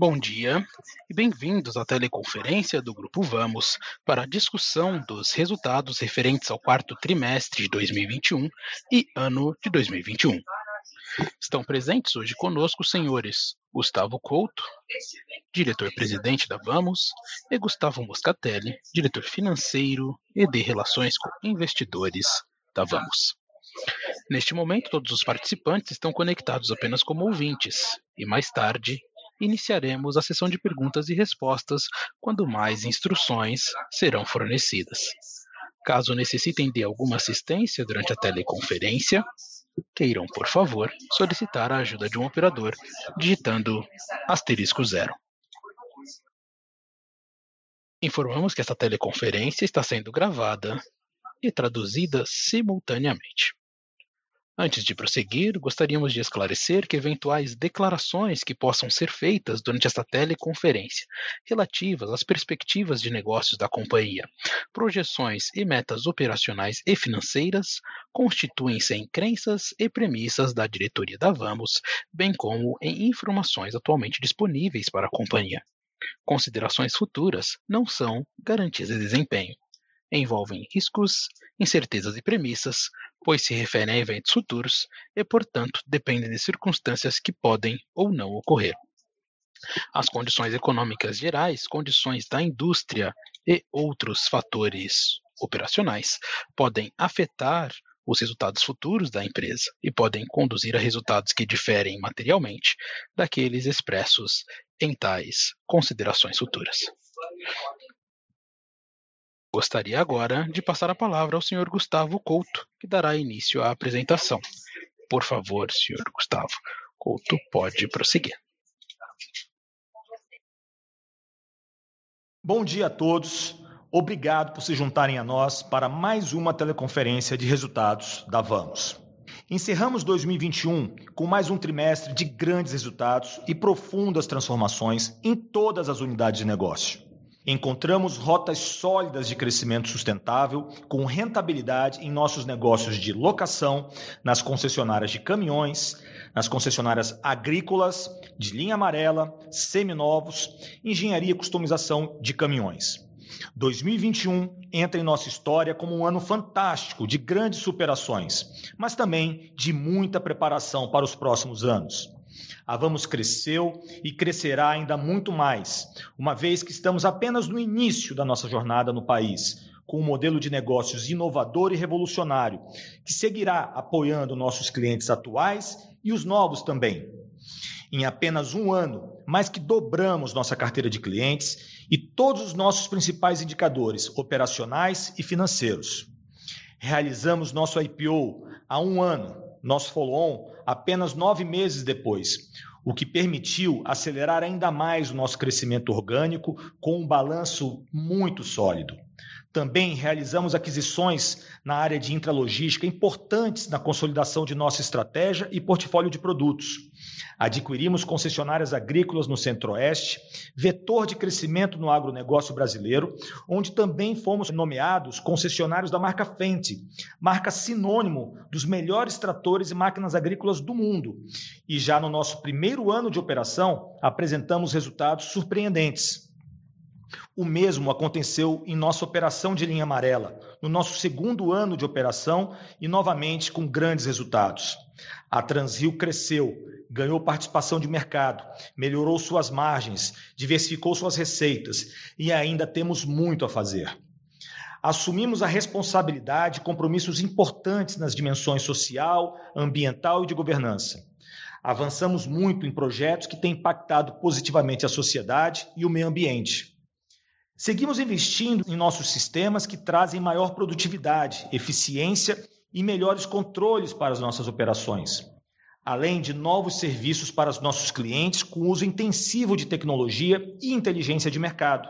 Bom dia e bem-vindos à teleconferência do Grupo Vamos para a discussão dos resultados referentes ao quarto trimestre de 2021 e ano de 2021. Estão presentes hoje conosco os senhores Gustavo Couto, diretor-presidente da Vamos, e Gustavo Moscatelli, diretor financeiro e de relações com investidores da Vamos. Neste momento, todos os participantes estão conectados apenas como ouvintes, e mais tarde iniciaremos a sessão de perguntas e respostas quando mais instruções serão fornecidas. Caso necessitem de alguma assistência durante a teleconferência, queiram, por favor, solicitar a ajuda de um operador digitando asterisco zero. Informamos que esta teleconferência está sendo gravada e traduzida simultaneamente. Antes de prosseguir, gostaríamos de esclarecer que eventuais declarações que possam ser feitas durante esta teleconferência, relativas às perspectivas de negócios da companhia, projeções e metas operacionais e financeiras, constituem-se em crenças e premissas da diretoria da Vamos, bem como em informações atualmente disponíveis para a companhia. Considerações futuras não são garantias de desempenho envolvem riscos, incertezas e premissas, pois se referem a eventos futuros e, portanto, dependem de circunstâncias que podem ou não ocorrer. As condições econômicas gerais, condições da indústria e outros fatores operacionais podem afetar os resultados futuros da empresa e podem conduzir a resultados que diferem materialmente daqueles expressos em tais considerações futuras. Gostaria agora de passar a palavra ao Sr. Gustavo Couto, que dará início à apresentação. Por favor, Sr. Gustavo Couto, pode prosseguir. Bom dia a todos. Obrigado por se juntarem a nós para mais uma teleconferência de resultados da Vamos. Encerramos 2021 com mais um trimestre de grandes resultados e profundas transformações em todas as unidades de negócio. Encontramos rotas sólidas de crescimento sustentável com rentabilidade em nossos negócios de locação, nas concessionárias de caminhões, nas concessionárias agrícolas, de linha amarela, seminovos, engenharia e customização de caminhões. 2021 entra em nossa história como um ano fantástico de grandes superações, mas também de muita preparação para os próximos anos. A Vamos cresceu e crescerá ainda muito mais, uma vez que estamos apenas no início da nossa jornada no país, com um modelo de negócios inovador e revolucionário, que seguirá apoiando nossos clientes atuais e os novos também. Em apenas um ano, mais que dobramos nossa carteira de clientes e todos os nossos principais indicadores operacionais e financeiros. Realizamos nosso IPO há um ano nosso follow-on apenas nove meses depois, o que permitiu acelerar ainda mais o nosso crescimento orgânico com um balanço muito sólido. Também realizamos aquisições na área de intralogística importantes na consolidação de nossa estratégia e portfólio de produtos. Adquirimos concessionárias agrícolas no Centro-Oeste, vetor de crescimento no agronegócio brasileiro, onde também fomos nomeados concessionários da marca Fendt, marca sinônimo dos melhores tratores e máquinas agrícolas do mundo. E já no nosso primeiro ano de operação, apresentamos resultados surpreendentes. O mesmo aconteceu em nossa operação de linha amarela, no nosso segundo ano de operação e novamente com grandes resultados. A Transrio cresceu, ganhou participação de mercado, melhorou suas margens, diversificou suas receitas e ainda temos muito a fazer. Assumimos a responsabilidade e compromissos importantes nas dimensões social, ambiental e de governança. Avançamos muito em projetos que têm impactado positivamente a sociedade e o meio ambiente. Seguimos investindo em nossos sistemas que trazem maior produtividade, eficiência e melhores controles para as nossas operações, além de novos serviços para os nossos clientes com uso intensivo de tecnologia e inteligência de mercado.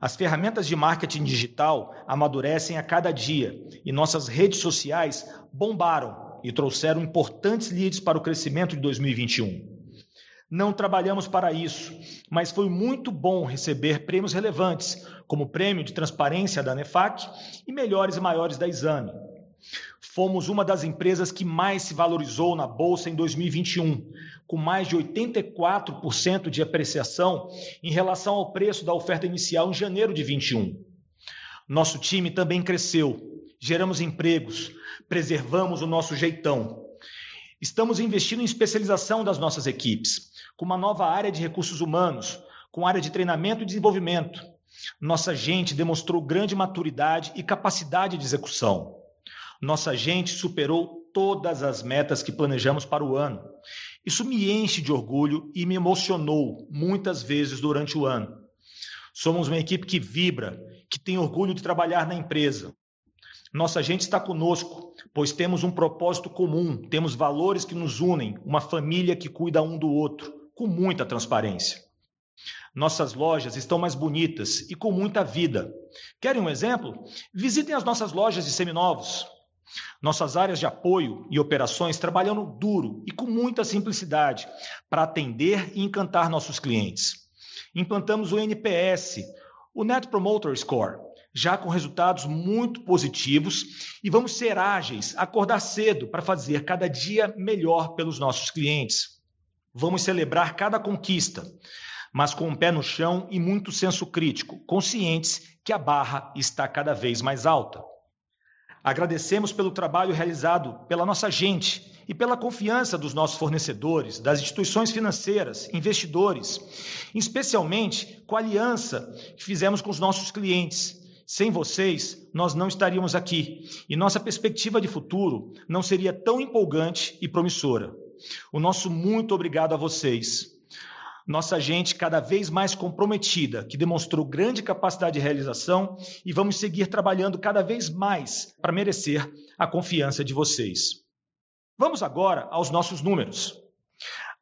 As ferramentas de marketing digital amadurecem a cada dia e nossas redes sociais bombaram e trouxeram importantes leads para o crescimento de 2021. Não trabalhamos para isso, mas foi muito bom receber prêmios relevantes, como o Prêmio de Transparência da NEFAC e Melhores e Maiores da Exame. Fomos uma das empresas que mais se valorizou na bolsa em 2021, com mais de 84% de apreciação em relação ao preço da oferta inicial em janeiro de 21. Nosso time também cresceu, geramos empregos, preservamos o nosso jeitão. Estamos investindo em especialização das nossas equipes, com uma nova área de recursos humanos, com área de treinamento e desenvolvimento. Nossa gente demonstrou grande maturidade e capacidade de execução. Nossa gente superou todas as metas que planejamos para o ano. Isso me enche de orgulho e me emocionou muitas vezes durante o ano. Somos uma equipe que vibra, que tem orgulho de trabalhar na empresa. Nossa gente está conosco, pois temos um propósito comum, temos valores que nos unem, uma família que cuida um do outro, com muita transparência. Nossas lojas estão mais bonitas e com muita vida. Querem um exemplo? Visitem as nossas lojas de seminovos. Nossas áreas de apoio e operações trabalhando duro e com muita simplicidade para atender e encantar nossos clientes. Implantamos o NPS, o Net Promoter Score, já com resultados muito positivos e vamos ser ágeis, acordar cedo para fazer cada dia melhor pelos nossos clientes. Vamos celebrar cada conquista, mas com o um pé no chão e muito senso crítico, conscientes que a barra está cada vez mais alta. Agradecemos pelo trabalho realizado pela nossa gente e pela confiança dos nossos fornecedores, das instituições financeiras, investidores, especialmente com a aliança que fizemos com os nossos clientes. Sem vocês, nós não estaríamos aqui e nossa perspectiva de futuro não seria tão empolgante e promissora. O nosso muito obrigado a vocês nossa gente cada vez mais comprometida, que demonstrou grande capacidade de realização e vamos seguir trabalhando cada vez mais para merecer a confiança de vocês. Vamos agora aos nossos números.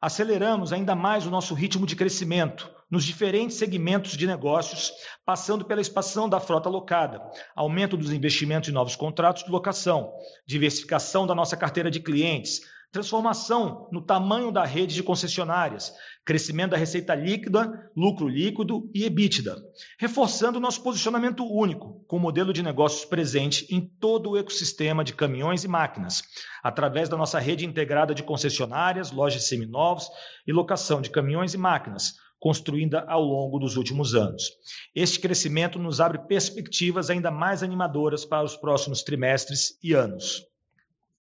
Aceleramos ainda mais o nosso ritmo de crescimento nos diferentes segmentos de negócios, passando pela expansão da frota locada, aumento dos investimentos em novos contratos de locação, diversificação da nossa carteira de clientes, transformação no tamanho da rede de concessionárias, crescimento da receita líquida, lucro líquido e EBITDA, reforçando nosso posicionamento único, com o modelo de negócios presente em todo o ecossistema de caminhões e máquinas, através da nossa rede integrada de concessionárias, lojas seminovos e locação de caminhões e máquinas, construída ao longo dos últimos anos. Este crescimento nos abre perspectivas ainda mais animadoras para os próximos trimestres e anos.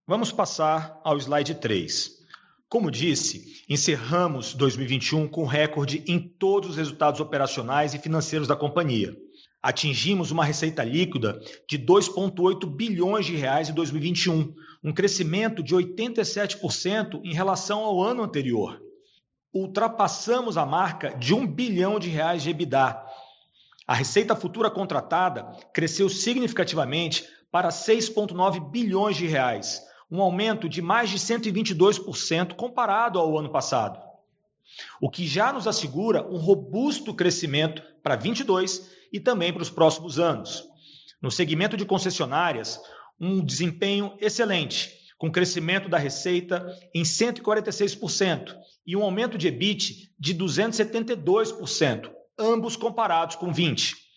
Vamos passar ao slide 3. Como disse, encerramos 2021 com recorde em todos os resultados operacionais e financeiros da companhia. Atingimos uma receita líquida de 2,8 bilhões de reais em 2021, um crescimento de 87% em relação ao ano anterior. Ultrapassamos a marca de 1 bilhão de reais de EBITDA. A receita futura contratada cresceu significativamente para 6,9 bilhões de reais, um aumento de mais de 122% comparado ao ano passado, o que já nos assegura um robusto crescimento para 22 e também para os próximos anos. No segmento de concessionárias, um desempenho excelente, com crescimento da receita em 146% e um aumento de EBIT de 272%, ambos comparados com 20.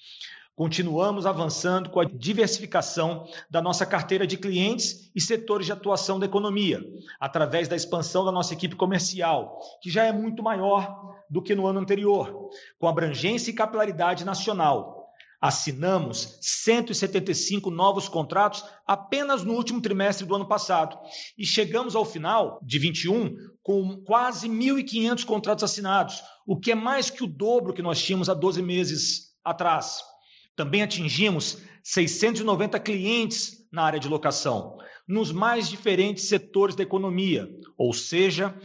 Continuamos avançando com a diversificação da nossa carteira de clientes e setores de atuação da economia, através da expansão da nossa equipe comercial, que já é muito maior do que no ano anterior, com abrangência e capilaridade nacional. Assinamos 175 novos contratos apenas no último trimestre do ano passado e chegamos ao final de 21 com quase 1.500 contratos assinados, o que é mais que o dobro que nós tínhamos há 12 meses atrás. Também atingimos 690 clientes na área de locação, nos mais diferentes setores da economia, ou seja,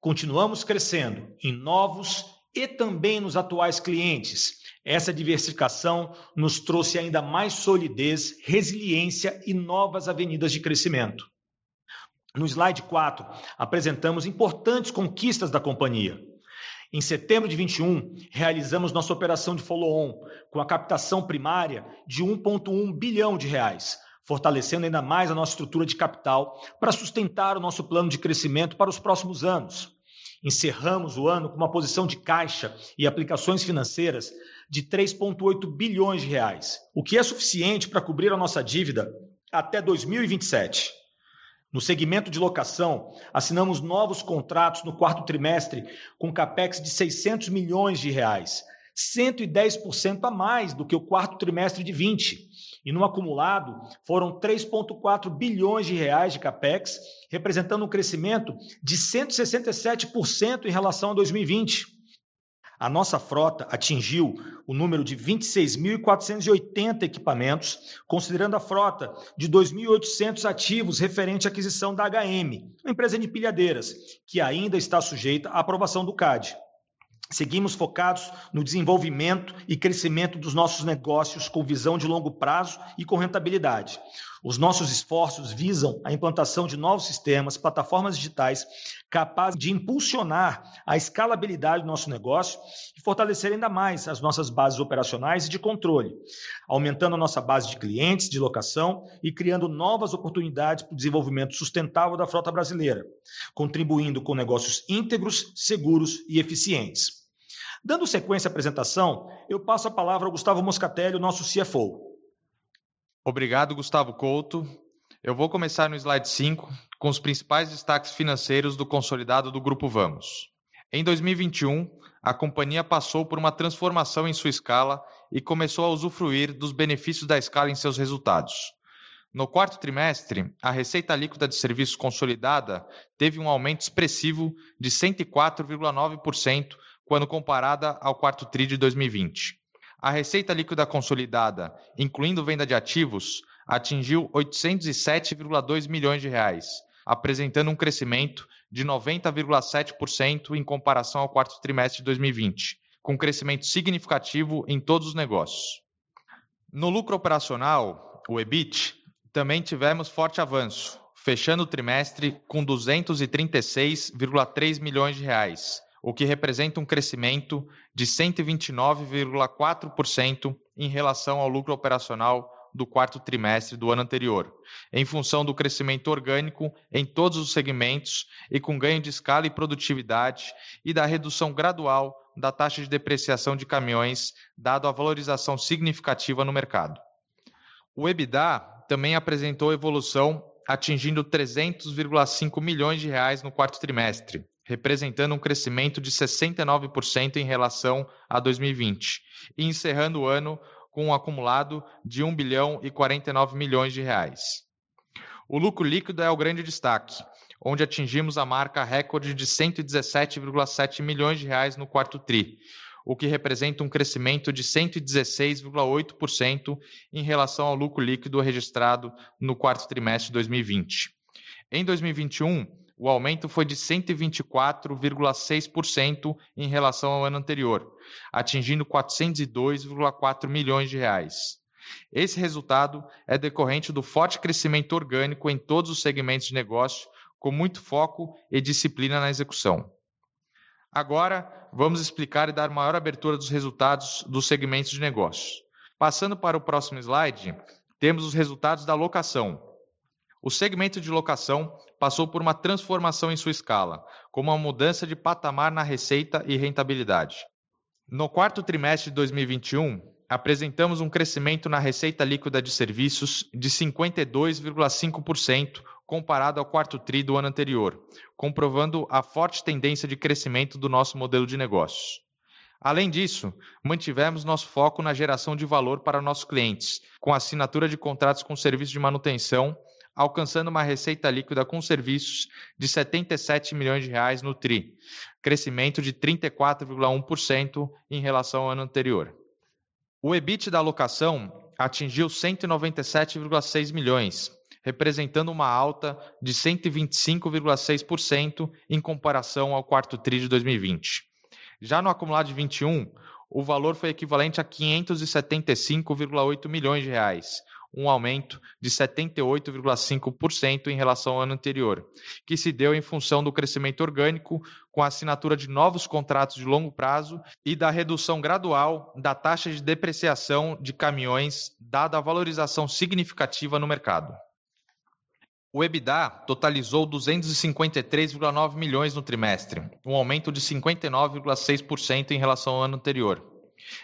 continuamos crescendo em novos e também nos atuais clientes. Essa diversificação nos trouxe ainda mais solidez, resiliência e novas avenidas de crescimento. No slide 4, apresentamos importantes conquistas da companhia. Em setembro de 21, realizamos nossa operação de follow-on com a captação primária de 1,1 bilhão de reais, fortalecendo ainda mais a nossa estrutura de capital para sustentar o nosso plano de crescimento para os próximos anos. Encerramos o ano com uma posição de caixa e aplicações financeiras de 3,8 bilhões de reais, o que é suficiente para cobrir a nossa dívida até 2027. No segmento de locação, assinamos novos contratos no quarto trimestre com capex de 600 milhões de reais, 110% a mais do que o quarto trimestre de 20. E no acumulado, foram 3,4 bilhões de reais de capex, representando um crescimento de 167% em relação a 2020. A nossa frota atingiu o número de 26.480 equipamentos, considerando a frota de 2.800 ativos referente à aquisição da HM, uma empresa de pilhadeiras, que ainda está sujeita à aprovação do CAD. Seguimos focados no desenvolvimento e crescimento dos nossos negócios com visão de longo prazo e com rentabilidade. Os nossos esforços visam a implantação de novos sistemas, plataformas digitais capazes de impulsionar a escalabilidade do nosso negócio e fortalecer ainda mais as nossas bases operacionais e de controle, aumentando a nossa base de clientes, de locação e criando novas oportunidades para o desenvolvimento sustentável da frota brasileira, contribuindo com negócios íntegros, seguros e eficientes. Dando sequência à apresentação, eu passo a palavra ao Gustavo Moscatelli, nosso CFO. Obrigado, Gustavo Couto. Eu vou começar no slide 5 com os principais destaques financeiros do consolidado do Grupo Vamos. Em 2021, a companhia passou por uma transformação em sua escala e começou a usufruir dos benefícios da escala em seus resultados. No quarto trimestre, a receita líquida de serviços consolidada teve um aumento expressivo de 104,9% quando comparada ao quarto TRI de 2020. A receita líquida consolidada, incluindo venda de ativos, atingiu 807,2 milhões de reais, apresentando um crescimento de 90,7% em comparação ao quarto trimestre de 2020, com crescimento significativo em todos os negócios. No lucro operacional, o EBIT, também tivemos forte avanço, fechando o trimestre com 236,3 milhões de reais, o que representa um crescimento de 129,4% em relação ao lucro operacional do quarto trimestre do ano anterior, em função do crescimento orgânico em todos os segmentos e com ganho de escala e produtividade e da redução gradual da taxa de depreciação de caminhões, dado a valorização significativa no mercado. O EBITDA também apresentou evolução, atingindo 300,5 milhões de reais no quarto trimestre, representando um crescimento de 69% em relação a 2020, e encerrando o ano com um acumulado de 1 bilhão e 49 milhões de reais. O lucro líquido é o grande destaque, onde atingimos a marca recorde de 117,7 milhões de reais no quarto tri, o que representa um crescimento de 116,8% em relação ao lucro líquido registrado no quarto trimestre de 2020. Em 2021, o aumento foi de 124,6% em relação ao ano anterior, atingindo 402,4 milhões de reais. Esse resultado é decorrente do forte crescimento orgânico em todos os segmentos de negócio, com muito foco e disciplina na execução. Agora, vamos explicar e dar maior abertura dos resultados dos segmentos de negócio. Passando para o próximo slide, temos os resultados da locação, o segmento de locação passou por uma transformação em sua escala, com uma mudança de patamar na receita e rentabilidade. No quarto trimestre de 2021, apresentamos um crescimento na receita líquida de serviços de 52,5% comparado ao quarto tri do ano anterior, comprovando a forte tendência de crescimento do nosso modelo de negócios. Além disso, mantivemos nosso foco na geração de valor para nossos clientes, com assinatura de contratos com serviços de manutenção alcançando uma receita líquida com serviços de 77 milhões de reais no TRI, crescimento de 34,1% em relação ao ano anterior. O EBIT da alocação atingiu 197,6 milhões, representando uma alta de 125,6% em comparação ao quarto TRI de 2020. Já no acumulado de 21, o valor foi equivalente a 575,8 milhões de reais, um aumento de 78,5% em relação ao ano anterior, que se deu em função do crescimento orgânico, com a assinatura de novos contratos de longo prazo e da redução gradual da taxa de depreciação de caminhões, dada a valorização significativa no mercado. O EBITDA totalizou 253,9 milhões no trimestre, um aumento de 59,6% em relação ao ano anterior.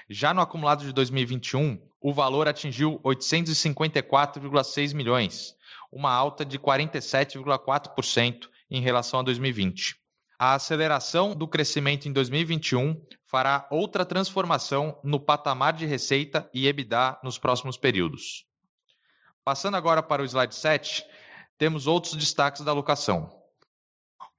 Já no acumulado de 2021, o valor atingiu 854,6 milhões, uma alta de 47,4% em relação a 2020. A aceleração do crescimento em 2021 fará outra transformação no patamar de receita e EBITDA nos próximos períodos. Passando agora para o slide 7, temos outros destaques da alocação.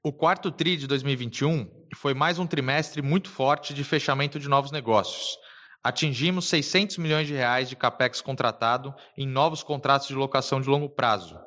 O quarto TRI de 2021 foi mais um trimestre muito forte de fechamento de novos negócios. Atingimos 600 milhões de reais de capex contratado em novos contratos de locação de longo prazo,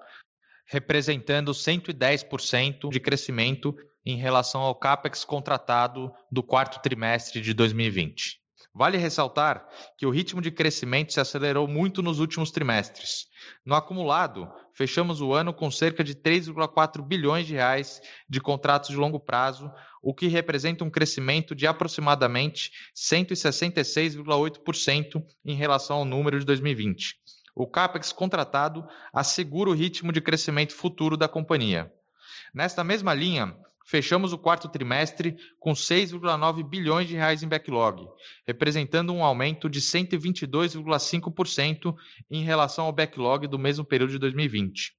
representando 110% de crescimento em relação ao capex contratado do quarto trimestre de 2020. Vale ressaltar que o ritmo de crescimento se acelerou muito nos últimos trimestres. No acumulado, fechamos o ano com cerca de 3,4 bilhões de reais de contratos de longo prazo, o que representa um crescimento de aproximadamente 166,8% em relação ao número de 2020. O capex contratado assegura o ritmo de crescimento futuro da companhia. Nesta mesma linha, fechamos o quarto trimestre com 6,9 bilhões de reais em backlog, representando um aumento de 122,5% em relação ao backlog do mesmo período de 2020.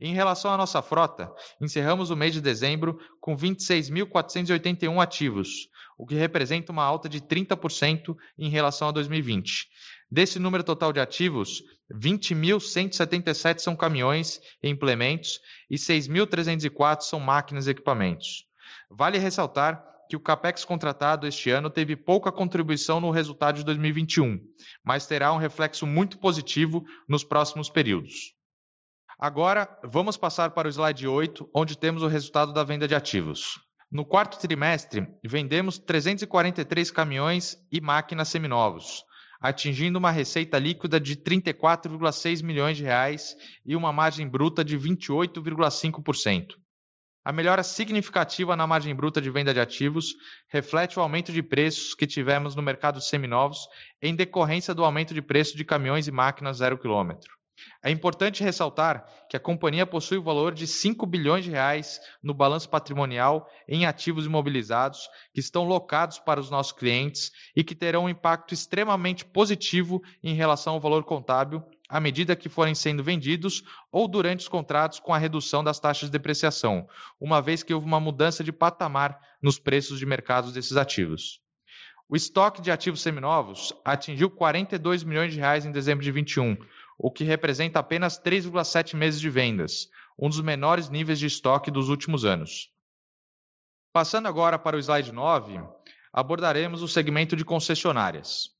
Em relação à nossa frota, encerramos o mês de dezembro com 26.481 ativos, o que representa uma alta de 30% em relação a 2020. Desse número total de ativos, 20.177 são caminhões e implementos e 6.304 são máquinas e equipamentos. Vale ressaltar que o CAPEX contratado este ano teve pouca contribuição no resultado de 2021, mas terá um reflexo muito positivo nos próximos períodos. Agora, vamos passar para o slide 8, onde temos o resultado da venda de ativos. No quarto trimestre, vendemos 343 caminhões e máquinas seminovos, atingindo uma receita líquida de 34,6 milhões de reais e uma margem bruta de 28,5%. A melhora significativa na margem bruta de venda de ativos reflete o aumento de preços que tivemos no mercado seminovos em decorrência do aumento de preço de caminhões e máquinas zero quilômetro. É importante ressaltar que a companhia possui o valor de 5 bilhões de reais no balanço patrimonial em ativos imobilizados que estão locados para os nossos clientes e que terão um impacto extremamente positivo em relação ao valor contábil à medida que forem sendo vendidos ou durante os contratos com a redução das taxas de depreciação, uma vez que houve uma mudança de patamar nos preços de mercado desses ativos. O estoque de ativos seminovos atingiu 42 milhões de reais em dezembro de 21, o que representa apenas 3,7 meses de vendas, um dos menores níveis de estoque dos últimos anos. Passando agora para o slide 9, abordaremos o segmento de concessionárias.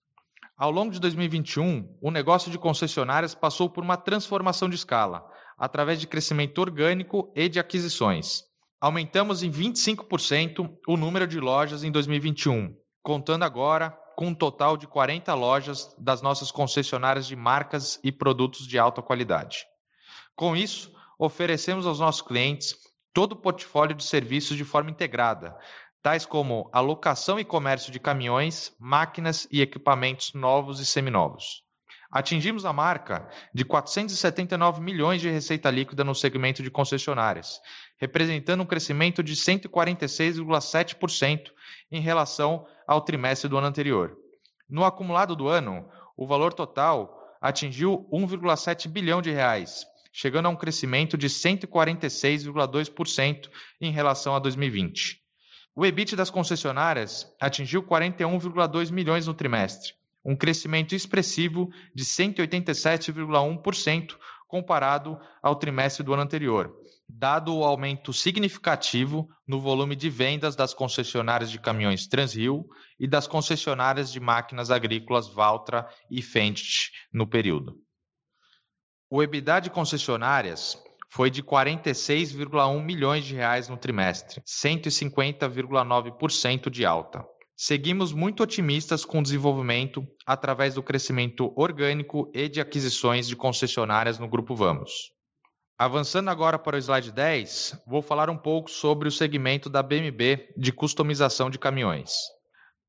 Ao longo de 2021, o negócio de concessionárias passou por uma transformação de escala, através de crescimento orgânico e de aquisições. Aumentamos em 25% o número de lojas em 2021, contando agora com um total de 40 lojas das nossas concessionárias de marcas e produtos de alta qualidade. Com isso, oferecemos aos nossos clientes todo o portfólio de serviços de forma integrada, tais como alocação e comércio de caminhões, máquinas e equipamentos novos e seminovos. Atingimos a marca de 479 milhões de receita líquida no segmento de concessionárias, representando um crescimento de 146,7% em relação ao trimestre do ano anterior. No acumulado do ano, o valor total atingiu 1,7 bilhão de reais, chegando a um crescimento de 146,2% em relação a 2020. O EBIT das concessionárias atingiu 41,2 milhões no trimestre, um crescimento expressivo de 187,1% comparado ao trimestre do ano anterior, dado o aumento significativo no volume de vendas das concessionárias de caminhões Transrio e das concessionárias de máquinas agrícolas Valtra e Fendt no período. O EBITDA de concessionárias foi de 46,1 milhões de reais no trimestre, 150,9% de alta. Seguimos muito otimistas com o desenvolvimento através do crescimento orgânico e de aquisições de concessionárias no Grupo Vamos. Avançando agora para o slide 10, vou falar um pouco sobre o segmento da BMB de customização de caminhões.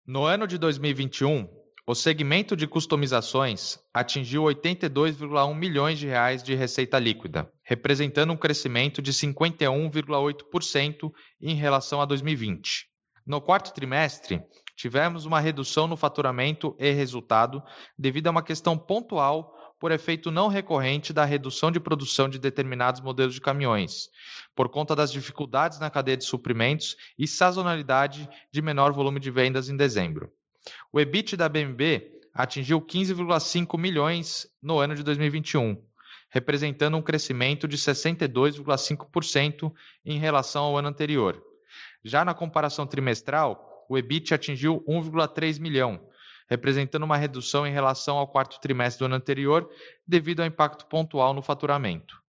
No ano de 2021, o segmento de customizações atingiu 82,1 milhões de reais de receita líquida, representando um crescimento de 51,8% em relação a 2020. No quarto trimestre, tivemos uma redução no faturamento e resultado devido a uma questão pontual por efeito não recorrente da redução de produção de determinados modelos de caminhões, por conta das dificuldades na cadeia de suprimentos e sazonalidade de menor volume de vendas em dezembro. O EBIT da BMB atingiu 15,5 milhões no ano de 2021, representando um crescimento de 62,5% em relação ao ano anterior. Já na comparação trimestral, o EBIT atingiu 1,3 milhão, representando uma redução em relação ao quarto trimestre do ano anterior, devido ao impacto pontual no faturamento.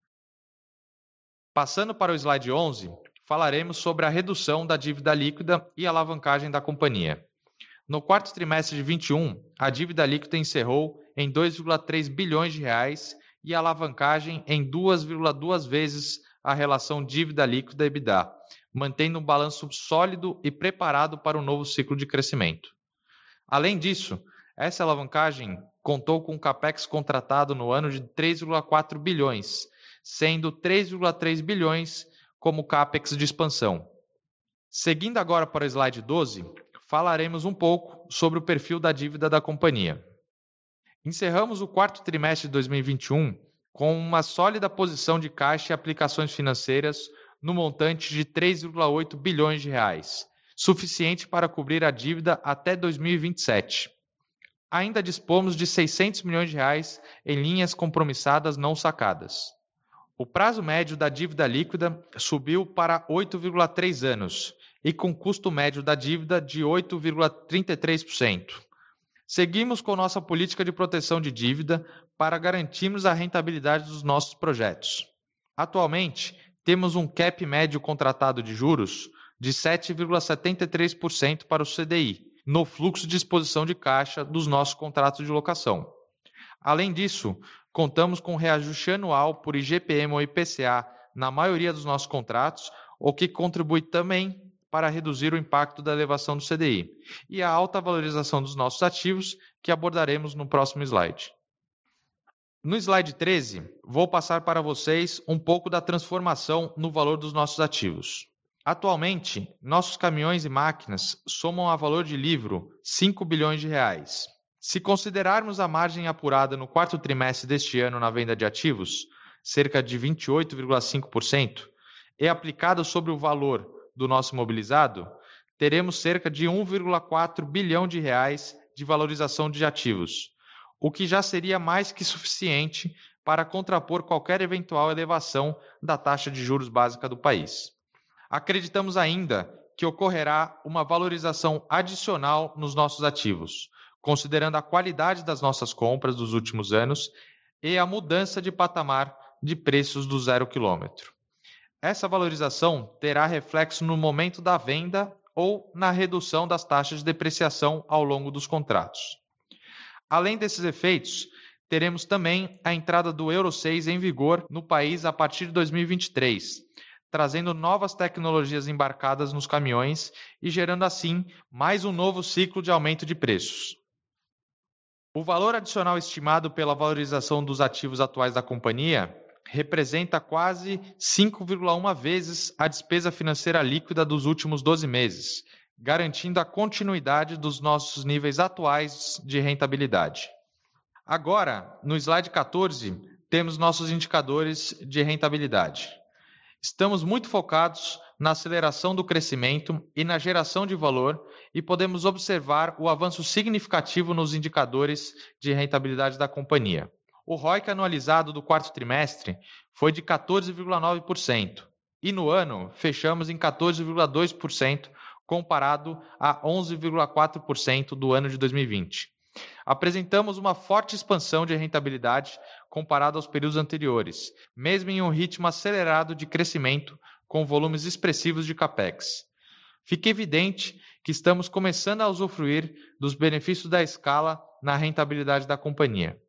Passando para o slide 11, falaremos sobre a redução da dívida líquida e alavancagem da companhia. No quarto trimestre de 21, a dívida líquida encerrou em 2,3 bilhões de reais e a alavancagem em 2,2 vezes a relação dívida líquida EBITDA, mantendo um balanço sólido e preparado para um novo ciclo de crescimento. Além disso, essa alavancagem contou com um capex contratado no ano de 3,4 bilhões, sendo 3,3 bilhões como capex de expansão. Seguindo agora para o slide 12, falaremos um pouco sobre o perfil da dívida da companhia. Encerramos o quarto trimestre de 2021 com uma sólida posição de caixa e aplicações financeiras no montante de 3,8 bilhões de reais, suficiente para cobrir a dívida até 2027. Ainda dispomos de 600 milhões de reais em linhas compromissadas não sacadas. O prazo médio da dívida líquida subiu para 8,3 anos e com custo médio da dívida de 8,33%. Seguimos com nossa política de proteção de dívida para garantirmos a rentabilidade dos nossos projetos. Atualmente, temos um cap médio contratado de juros de 7,73% para o CDI, no fluxo de exposição de caixa dos nossos contratos de locação. Além disso, contamos com reajuste anual por IGPM ou IPCA na maioria dos nossos contratos, o que contribui também para reduzir o impacto da elevação do CDI, e a alta valorização dos nossos ativos, que abordaremos no próximo slide. No slide 13, vou passar para vocês um pouco da transformação no valor dos nossos ativos. Atualmente, nossos caminhões e máquinas somam a valor de livro 5 bilhões de reais. Se considerarmos a margem apurada no quarto trimestre deste ano na venda de ativos, cerca de 28,5%, e aplicada sobre o valor do nosso imobilizado, teremos cerca de 1,4 bilhão de reais de valorização de ativos, o que já seria mais que suficiente para contrapor qualquer eventual elevação da taxa de juros básica do país. Acreditamos ainda que ocorrerá uma valorização adicional nos nossos ativos, considerando a qualidade das nossas compras dos últimos anos e a mudança de patamar de preços do zero quilômetro. Essa valorização terá reflexo no momento da venda ou na redução das taxas de depreciação ao longo dos contratos. Além desses efeitos, teremos também a entrada do Euro 6 em vigor no país a partir de 2023, trazendo novas tecnologias embarcadas nos caminhões e gerando assim mais um novo ciclo de aumento de preços. O valor adicional estimado pela valorização dos ativos atuais da companhia representa quase 5,1 vezes a despesa financeira líquida dos últimos 12 meses, garantindo a continuidade dos nossos níveis atuais de rentabilidade. Agora, no slide 14, temos nossos indicadores de rentabilidade. Estamos muito focados na aceleração do crescimento e na geração de valor e podemos observar o avanço significativo nos indicadores de rentabilidade da companhia. O ROIC anualizado do quarto trimestre foi de 14,9% e no ano fechamos em 14,2% comparado a 11,4% do ano de 2020. Apresentamos uma forte expansão de rentabilidade comparado aos períodos anteriores, mesmo em um ritmo acelerado de crescimento com volumes expressivos de capex. Fica evidente que estamos começando a usufruir dos benefícios da escala na rentabilidade da companhia.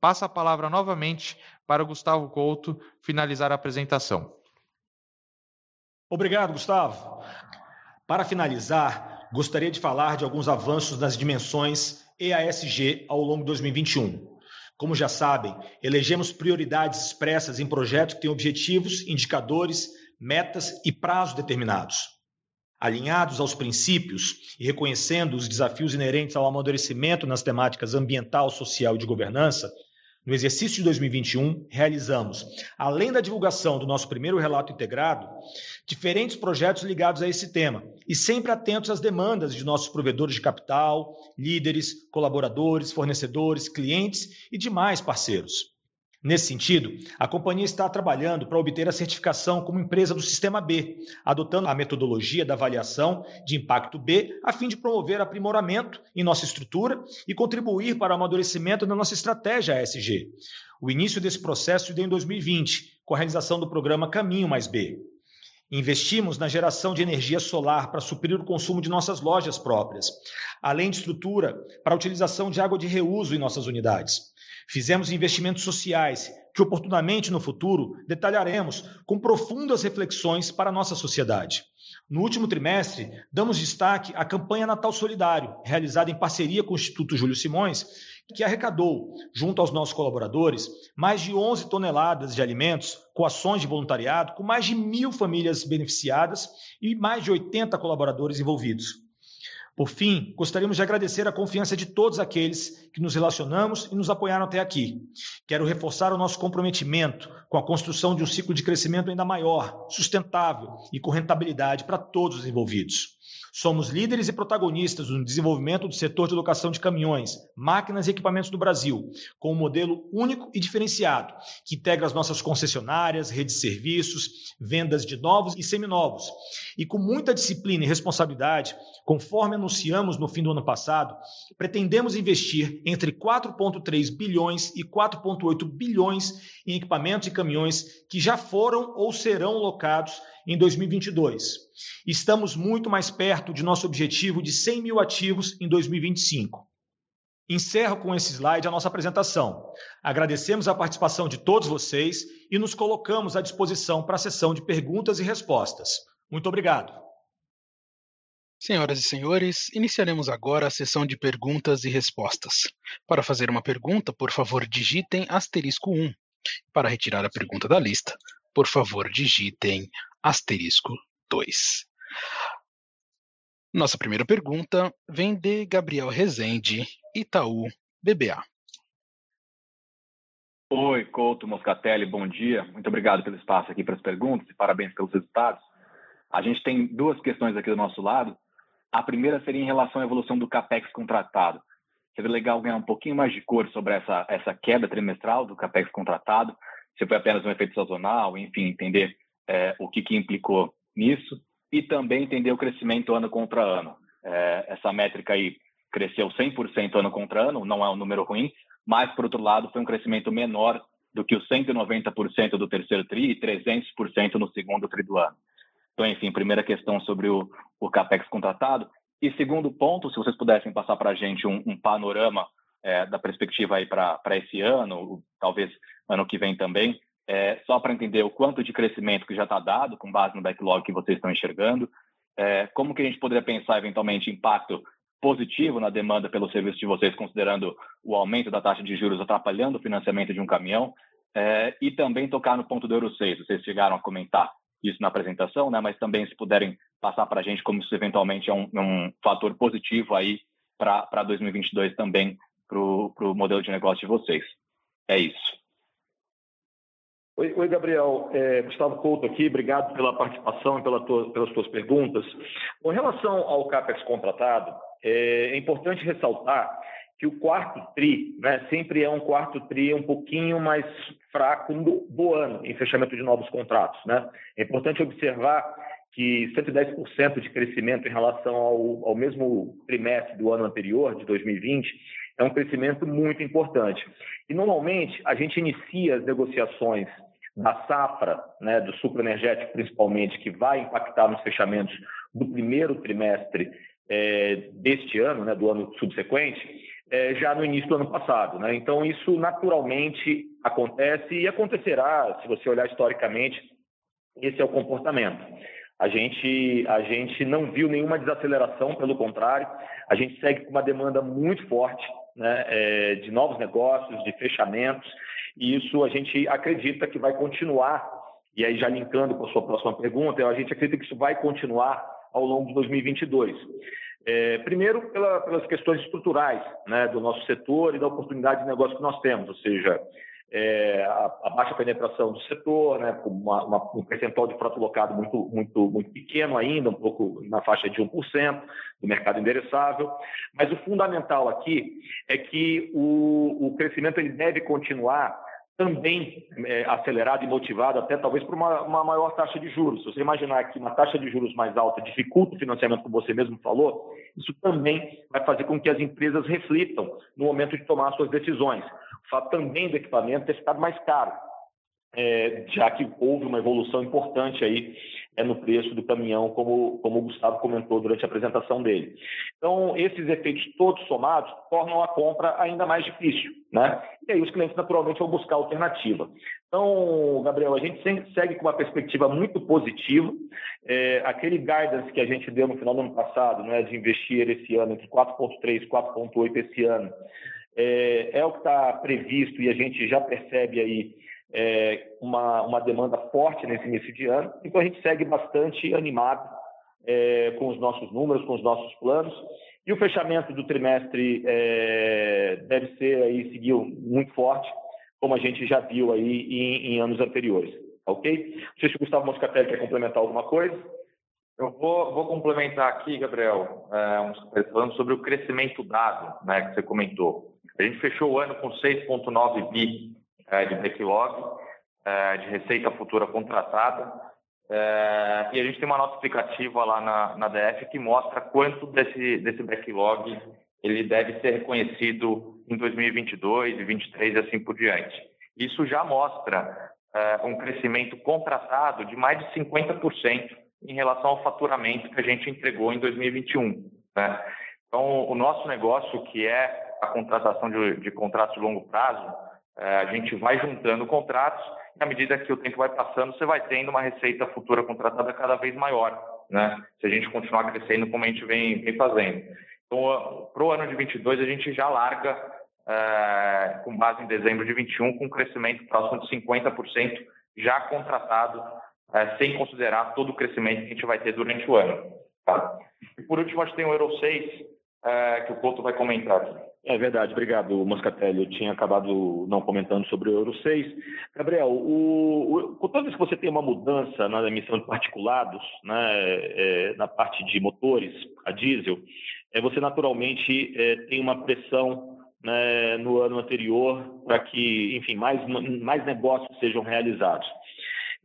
Passo a palavra novamente para o Gustavo Couto finalizar a apresentação. Obrigado, Gustavo. Para finalizar, gostaria de falar de alguns avanços nas dimensões EASG ao longo de 2021. Como já sabem, elegemos prioridades expressas em projetos que têm objetivos, indicadores, metas e prazos determinados. Alinhados aos princípios e reconhecendo os desafios inerentes ao amadurecimento nas temáticas ambiental, social e de governança, no exercício de 2021, realizamos, além da divulgação do nosso primeiro relato integrado, diferentes projetos ligados a esse tema e sempre atentos às demandas de nossos provedores de capital, líderes, colaboradores, fornecedores, clientes e demais parceiros. Nesse sentido, a companhia está trabalhando para obter a certificação como empresa do Sistema B, adotando a metodologia da avaliação de impacto B, a fim de promover aprimoramento em nossa estrutura e contribuir para o amadurecimento da nossa estratégia ESG. O início desse processo se deu em 2020, com a realização do programa Caminho Mais B. Investimos na geração de energia solar para suprir o consumo de nossas lojas próprias, além de estrutura para a utilização de água de reuso em nossas unidades. Fizemos investimentos sociais que, oportunamente no futuro, detalharemos com profundas reflexões para a nossa sociedade. No último trimestre, damos destaque à campanha Natal Solidário, realizada em parceria com o Instituto Júlio Simões, que arrecadou, junto aos nossos colaboradores, mais de 11 toneladas de alimentos com ações de voluntariado, com mais de mil famílias beneficiadas e mais de 80 colaboradores envolvidos. Por fim, gostaríamos de agradecer a confiança de todos aqueles que nos relacionamos e nos apoiaram até aqui. Quero reforçar o nosso comprometimento com a construção de um ciclo de crescimento ainda maior, sustentável e com rentabilidade para todos os envolvidos. Somos líderes e protagonistas no desenvolvimento do setor de locação de caminhões, máquinas e equipamentos do Brasil, com um modelo único e diferenciado, que integra as nossas concessionárias, redes de serviços, vendas de novos e seminovos. E com muita disciplina e responsabilidade, conforme anunciamos no fim do ano passado, pretendemos investir entre 4,3 bilhões e 4,8 bilhões em equipamentos e caminhões que já foram ou serão locados em 2022. Estamos muito mais perto de nosso objetivo de 100 mil ativos em 2025. Encerro com esse slide a nossa apresentação. Agradecemos a participação de todos vocês e nos colocamos à disposição para a sessão de perguntas e respostas. Muito obrigado. Senhoras e senhores, iniciaremos agora a sessão de perguntas e respostas. Para fazer uma pergunta, por favor, digitem asterisco 1. Para retirar a pergunta da lista, por favor, digitem asterisco 2. Nossa primeira pergunta vem de Gabriel Rezende, Itaú BBA. Oi, Couto Moscatelli, bom dia. Muito obrigado pelo espaço aqui para as perguntas e parabéns pelos resultados. A gente tem duas questões aqui do nosso lado. A primeira seria em relação à evolução do CAPEX contratado. Seria legal ganhar um pouquinho mais de cor sobre essa, essa queda trimestral do CAPEX contratado, se foi apenas um efeito sazonal, enfim, entender é, o que, que implicou nisso e também entender o crescimento ano contra ano. É, essa métrica aí cresceu 100% ano contra ano, não é um número ruim, mas, por outro lado, foi um crescimento menor do que os 190% do terceiro TRI e 300% no segundo TRI do ano. Então, enfim, primeira questão sobre o, o CAPEX contratado. E segundo ponto, se vocês pudessem passar para a gente um, um panorama é, da perspectiva aí para esse ano, talvez ano que vem também, é, só para entender o quanto de crescimento que já está dado, com base no backlog que vocês estão enxergando, é, como que a gente poderia pensar eventualmente impacto positivo na demanda pelo serviço de vocês, considerando o aumento da taxa de juros atrapalhando o financiamento de um caminhão, é, e também tocar no ponto do Euro 6. Vocês chegaram a comentar isso na apresentação, né? mas também se puderem passar para a gente como isso eventualmente é um, um fator positivo aí para 2022 também para o modelo de negócio de vocês. É isso. Oi, oi Gabriel. É, Gustavo Couto aqui. Obrigado pela participação e pela tua, pelas tuas perguntas. Com relação ao CAPEX contratado, é, é importante ressaltar que o quarto TRI né, sempre é um quarto TRI um pouquinho mais fraco do, do ano em fechamento de novos contratos. Né? É importante observar que 110% de crescimento em relação ao, ao mesmo trimestre do ano anterior, de 2020, é um crescimento muito importante. E, normalmente, a gente inicia as negociações da safra, né, do sucro energético principalmente, que vai impactar nos fechamentos do primeiro trimestre é, deste ano, né, do ano subsequente, é, já no início do ano passado. Né? Então, isso naturalmente acontece e acontecerá, se você olhar historicamente, esse é o comportamento. A gente, a gente não viu nenhuma desaceleração, pelo contrário, a gente segue com uma demanda muito forte né, é, de novos negócios, de fechamentos, e isso a gente acredita que vai continuar, e aí já linkando com a sua próxima pergunta, a gente acredita que isso vai continuar ao longo de 2022. É, primeiro, pela, pelas questões estruturais né, do nosso setor e da oportunidade de negócio que nós temos, ou seja, é, a, a, baixa penetração do setor, né, uma, uma, um percentual de frota locado muito, muito, muito pequeno ainda, um pouco na faixa de 1% do mercado endereçável. Mas o fundamental aqui é que o, o crescimento ele deve continuar também é, acelerado e motivado até talvez por uma, uma, maior taxa de juros. Se você imaginar que uma taxa de juros mais alta dificulta o financiamento, como você mesmo falou, isso também vai fazer com que as empresas reflitam no momento de tomar suas decisões. Fato também do equipamento ter ficado mais caro, é, já que houve uma evolução importante aí é no preço do caminhão, como, como o Gustavo comentou durante a apresentação dele. Então, esses efeitos todos somados tornam a compra ainda mais difícil, né? E aí os clientes naturalmente vão buscar alternativa. Então, Gabriel, a gente segue com uma perspectiva muito positiva. É, aquele guidance que a gente deu no final do ano passado, né, de investir esse ano entre 4,3 e 4,8 esse ano, é, é o que está previsto e a gente já percebe aí é, uma, uma demanda forte nesse início de ano. Então, a gente segue bastante animado é, com os nossos números, com os nossos planos. E o fechamento do trimestre é, deve ser aí, seguir muito forte, como a gente já viu aí em, em anos anteriores. Ok? Não sei se o Gustavo Moscatelli quer complementar alguma coisa. Eu vou, vou complementar aqui, Gabriel, é, falando sobre o crescimento dado né, que você comentou. A gente fechou o ano com 6,9 bi é, de backlog, é, de receita futura contratada. É, e a gente tem uma nota explicativa lá na, na DF que mostra quanto desse, desse backlog ele deve ser reconhecido em 2022 e 2023 e assim por diante. Isso já mostra é, um crescimento contratado de mais de 50% em relação ao faturamento que a gente entregou em 2021. Né? Então, o nosso negócio, que é a contratação de, de contratos de longo prazo, é, a gente vai juntando contratos e à medida que o tempo vai passando, você vai tendo uma receita futura contratada cada vez maior, né? Se a gente continuar crescendo como a gente vem, vem fazendo. Então, para o ano de 22, a gente já larga, é, com base em dezembro de 21, com um crescimento próximo de 50% já contratado, é, sem considerar todo o crescimento que a gente vai ter durante o ano. Tá? E por último, a gente tem o Euro 6, é, que o Couto vai comentar. É verdade, obrigado, Moscatelli. Eu tinha acabado não comentando sobre o Euro 6. Gabriel, o, o, toda vez que você tem uma mudança na emissão de particulados, né, é, na parte de motores, a diesel, é, você naturalmente é, tem uma pressão né, no ano anterior para que, enfim, mais, mais negócios sejam realizados.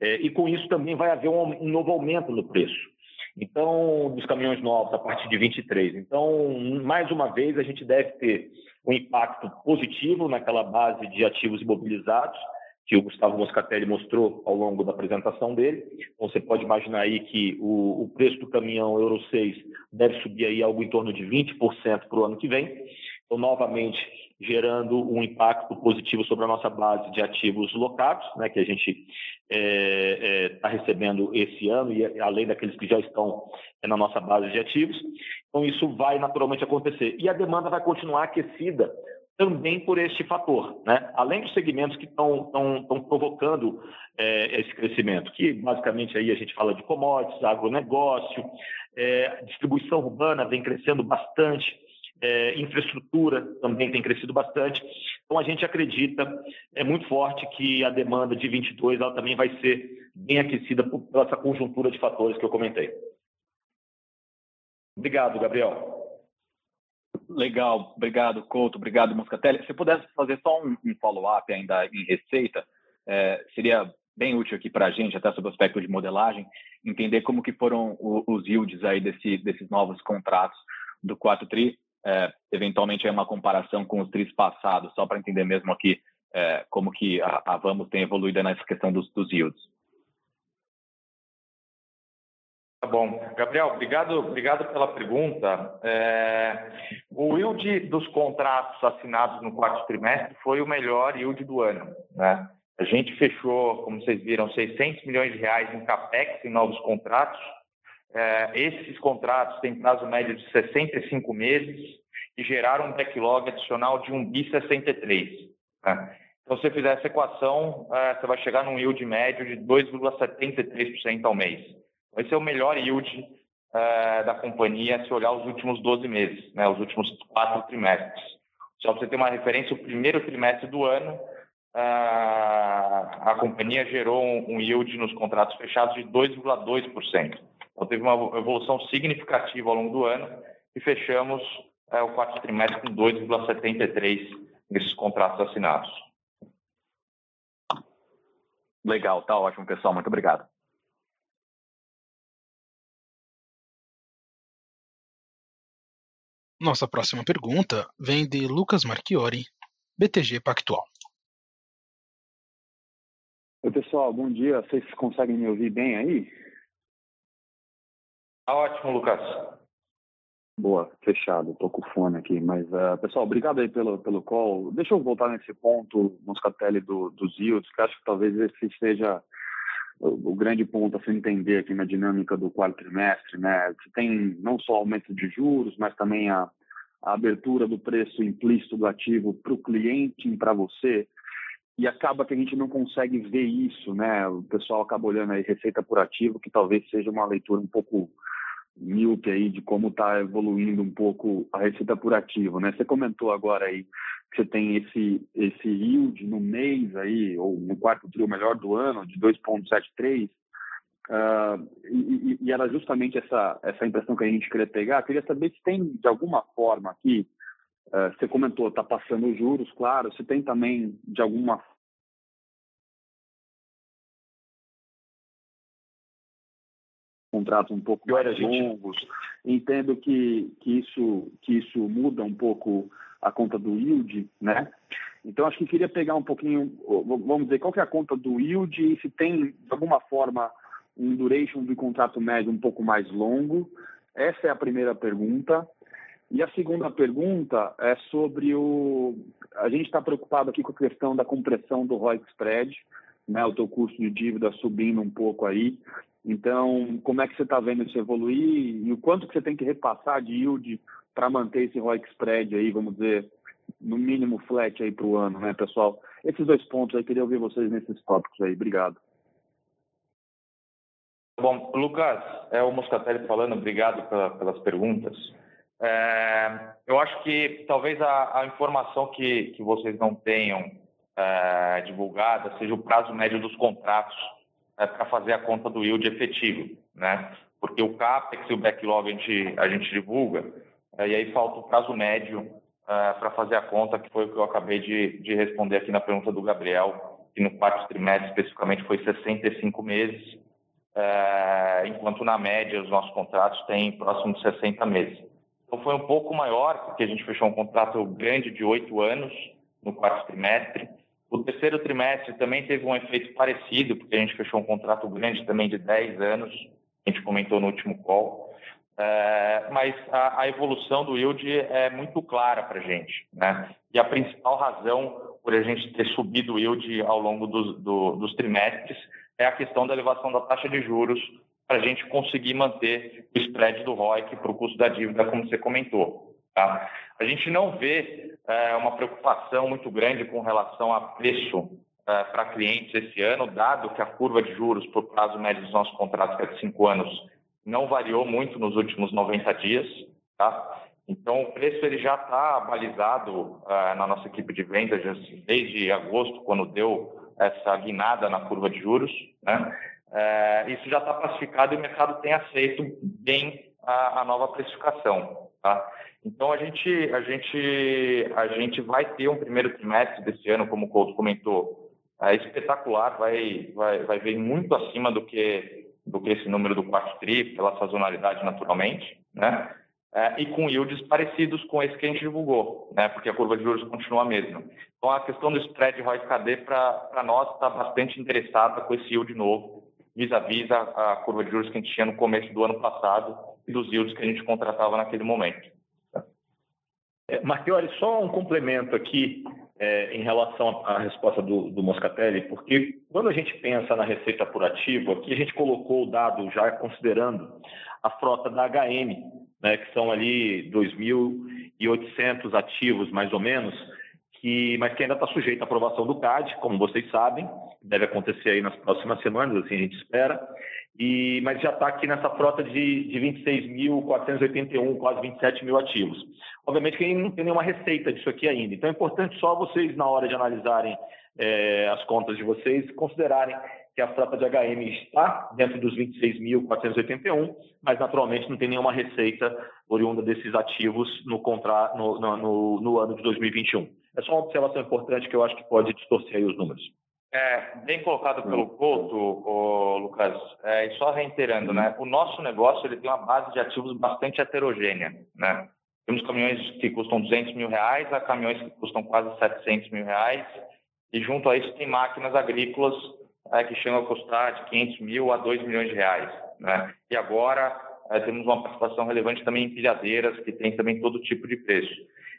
É, e com isso também vai haver um, um novo aumento no preço. Então, dos caminhões novos a partir de 23. Então, mais uma vez, a gente deve ter um impacto positivo naquela base de ativos imobilizados que o Gustavo Moscatelli mostrou ao longo da apresentação dele. Então, você pode imaginar aí que o, o preço do caminhão Euro 6 deve subir aí algo em torno de 20% para o ano que vem. Então, novamente, gerando um impacto positivo sobre a nossa base de ativos locados, né, que a gente está é, é, tá recebendo esse ano, e além daqueles que já estão é, na nossa base de ativos. Então, isso vai naturalmente acontecer. E a demanda vai continuar aquecida também por este fator, né? além dos segmentos que estão provocando é, esse crescimento, que basicamente aí a gente fala de commodities, agronegócio, é, distribuição urbana vem crescendo bastante, é, infraestrutura também tem crescido bastante. Então a gente acredita é muito forte que a demanda de 22 ela também vai ser bem aquecida por, por essa conjuntura de fatores que eu comentei. Obrigado, Gabriel. Legal, obrigado, Couto, obrigado, Moscatelli. Se pudesse fazer só um, um follow-up ainda em receita, é, seria bem útil aqui para a gente, até sobre o aspecto de modelagem, entender como que foram os yields aí desse, desses novos contratos do 4 tri é, eventualmente é uma comparação com os tris passados, só para entender mesmo aqui é, como que a, a, Vamos tem evoluído nessa questão dos, dos yields. Tá bom. Gabriel, obrigado, obrigado pela pergunta. É, o yield dos contratos assinados no quarto trimestre foi o melhor yield do ano. Né? A gente fechou, como vocês viram, 600 milhões de reais em CAPEX, em novos contratos, esses contratos têm prazo médio de 65 meses e geraram um backlog adicional de 1 bi 63. Né? Então, se você fizer essa equação, é, você vai chegar num yield médio de 2,73% ao mês. Esse é o melhor yield uh, da companhia se olhar os últimos 12 meses, né, os últimos quatro trimestres. Só para você ter uma referência, o primeiro trimestre do ano, a companhia gerou um yield nos contratos fechados de 2,2%. Então, teve uma evolução significativa ao longo do ano e fechamos uh, o quarto trimestre com 2,73% nesses contratos assinados. Legal, tá ótimo, pessoal. Muito obrigado. Nossa próxima pergunta vem de Lucas Marchiori, BTG Pactual. Oi, pessoal, bom dia. Vocês conseguem me ouvir bem aí? Tá ótimo, Lucas. Boa, fechado. Estou com fone aqui. Mas, uh, pessoal, obrigado aí pelo, pelo call. Deixa eu voltar nesse ponto, Moscatelli, do, dos yields, que acho que talvez esse seja o, o, grande ponto a se entender aqui na dinâmica do quarto trimestre. Né? Você tem não só aumento de juros, mas também a, a abertura do preço implícito do ativo para o cliente e para você. E acaba que a gente não consegue ver isso, né? O pessoal acaba olhando aí receita por ativo, que talvez seja uma leitura um pouco míope aí de como está evoluindo um pouco a receita por ativo, né? Você comentou agora aí que você tem esse esse yield no mês aí ou no quarto trio melhor do ano de 2.73 uh, e, e, era justamente essa essa impressão que a gente queria pegar. Queria saber se tem de alguma forma aqui uh, você comentou está passando os juros, claro. Se tem também de alguma contratos um pouco mais longos. Entendo que, que, isso, que isso muda um pouco a conta do yield, né? Então, acho que queria pegar um pouquinho, vamos dizer, qual que é a conta do yield e se tem, de alguma forma, um duration do contrato médio um pouco mais longo. Essa é a primeira pergunta. E a segunda pergunta é sobre o... A gente está preocupado aqui com a questão da compressão do ROIC spread, né? O teu custo de dívida subindo um pouco aí. Então, como é que você está vendo isso evoluir e o quanto que você tem que repassar de yield para manter esse ROIC spread aí, vamos dizer, no mínimo flat aí para o ano, né, pessoal? Esses dois pontos aí, queria ouvir vocês nesses tópicos aí. Obrigado. Bom, Lucas, é o Moscatelli falando, obrigado pela, pelas perguntas. É, eu acho que talvez a, a informação que, que vocês não tenham é, divulgada seja o prazo médio dos contratos é, para fazer a conta do yield efetivo, né? Porque o CAPEX e o backlog a gente, a gente divulga, é, e aí falta o prazo médio é, para fazer a conta, que foi o que eu acabei de, de responder aqui na pergunta do Gabriel, que no quarto trimestre especificamente foi 65 meses, é, enquanto na média os nossos contratos têm próximo de 60 meses. Então foi um pouco maior, porque a gente fechou um contrato grande de oito anos no quarto trimestre, o terceiro trimestre também teve um efeito parecido, porque a gente fechou um contrato grande também de 10 anos, a gente comentou no último call. É, mas a, a, evolução do yield é muito clara para a gente. Né? E a principal razão por a gente ter subido o yield ao longo dos, do, dos trimestres é a questão da elevação da taxa de juros para a gente conseguir manter o spread do ROIC para o custo da dívida, como você comentou. Tá? A gente não vê é, uma preocupação muito grande com relação a preço é, para clientes esse ano, dado que a curva de juros por prazo médio dos nossos contratos, que é de cinco anos, não variou muito nos últimos 90 dias. Tá? Então, o preço ele já está balizado é, na nossa equipe de vendas desde agosto, quando deu essa guinada na curva de juros. Né? Isso já está pacificado e o mercado tem aceito bem a, a nova precificação. Tá? Então a gente, a gente, a gente vai ter um primeiro trimestre desse ano, como o Couto comentou, é espetacular, vai, vai, vai vir muito acima do que, do que esse número do quarto tri, pela sazonalidade naturalmente, né? É, e com yields parecidos com esse que a gente divulgou, né? Porque a curva de juros continua a mesma. Então a questão do spread ROI KD para nós está bastante interessada com esse yield novo, vis-à-vis a, a curva de juros que a gente tinha no começo do ano passado dos yields que a gente contratava naquele momento. É, Marchiori, só um complemento aqui é, em relação à resposta do, do, Moscatelli, porque quando a gente pensa na receita por ativo, aqui a gente colocou o dado já considerando a frota da HM, né, que são ali 2.800 ativos, mais ou menos, que, mas que ainda está sujeito à aprovação do CAD, como vocês sabem, deve acontecer aí nas próximas semanas, assim a gente espera. E, mas já está aqui nessa frota de, de 26.481, quase 27 mil ativos. Obviamente que não tem nenhuma receita disso aqui ainda, então é importante só vocês, na hora de analisarem é, as contas de vocês, considerarem que a frota de HM está dentro dos 26.481, mas naturalmente não tem nenhuma receita oriunda desses ativos no, contra, no, no, no, ano de 2021. É só uma observação importante que eu acho que pode distorcer os números. É, bem colocado pelo Couto, o Lucas. É, e só reiterando, né? O nosso negócio ele tem uma base de ativos bastante heterogênea, né? Temos caminhões que custam 200 mil reais, há caminhões que custam quase 700 mil reais, e junto a isso tem máquinas agrícolas é, que chegam a custar de 500 mil a 2 milhões de reais, né? E agora é, temos uma participação relevante também em pilhadeiras, que tem também todo tipo de preço.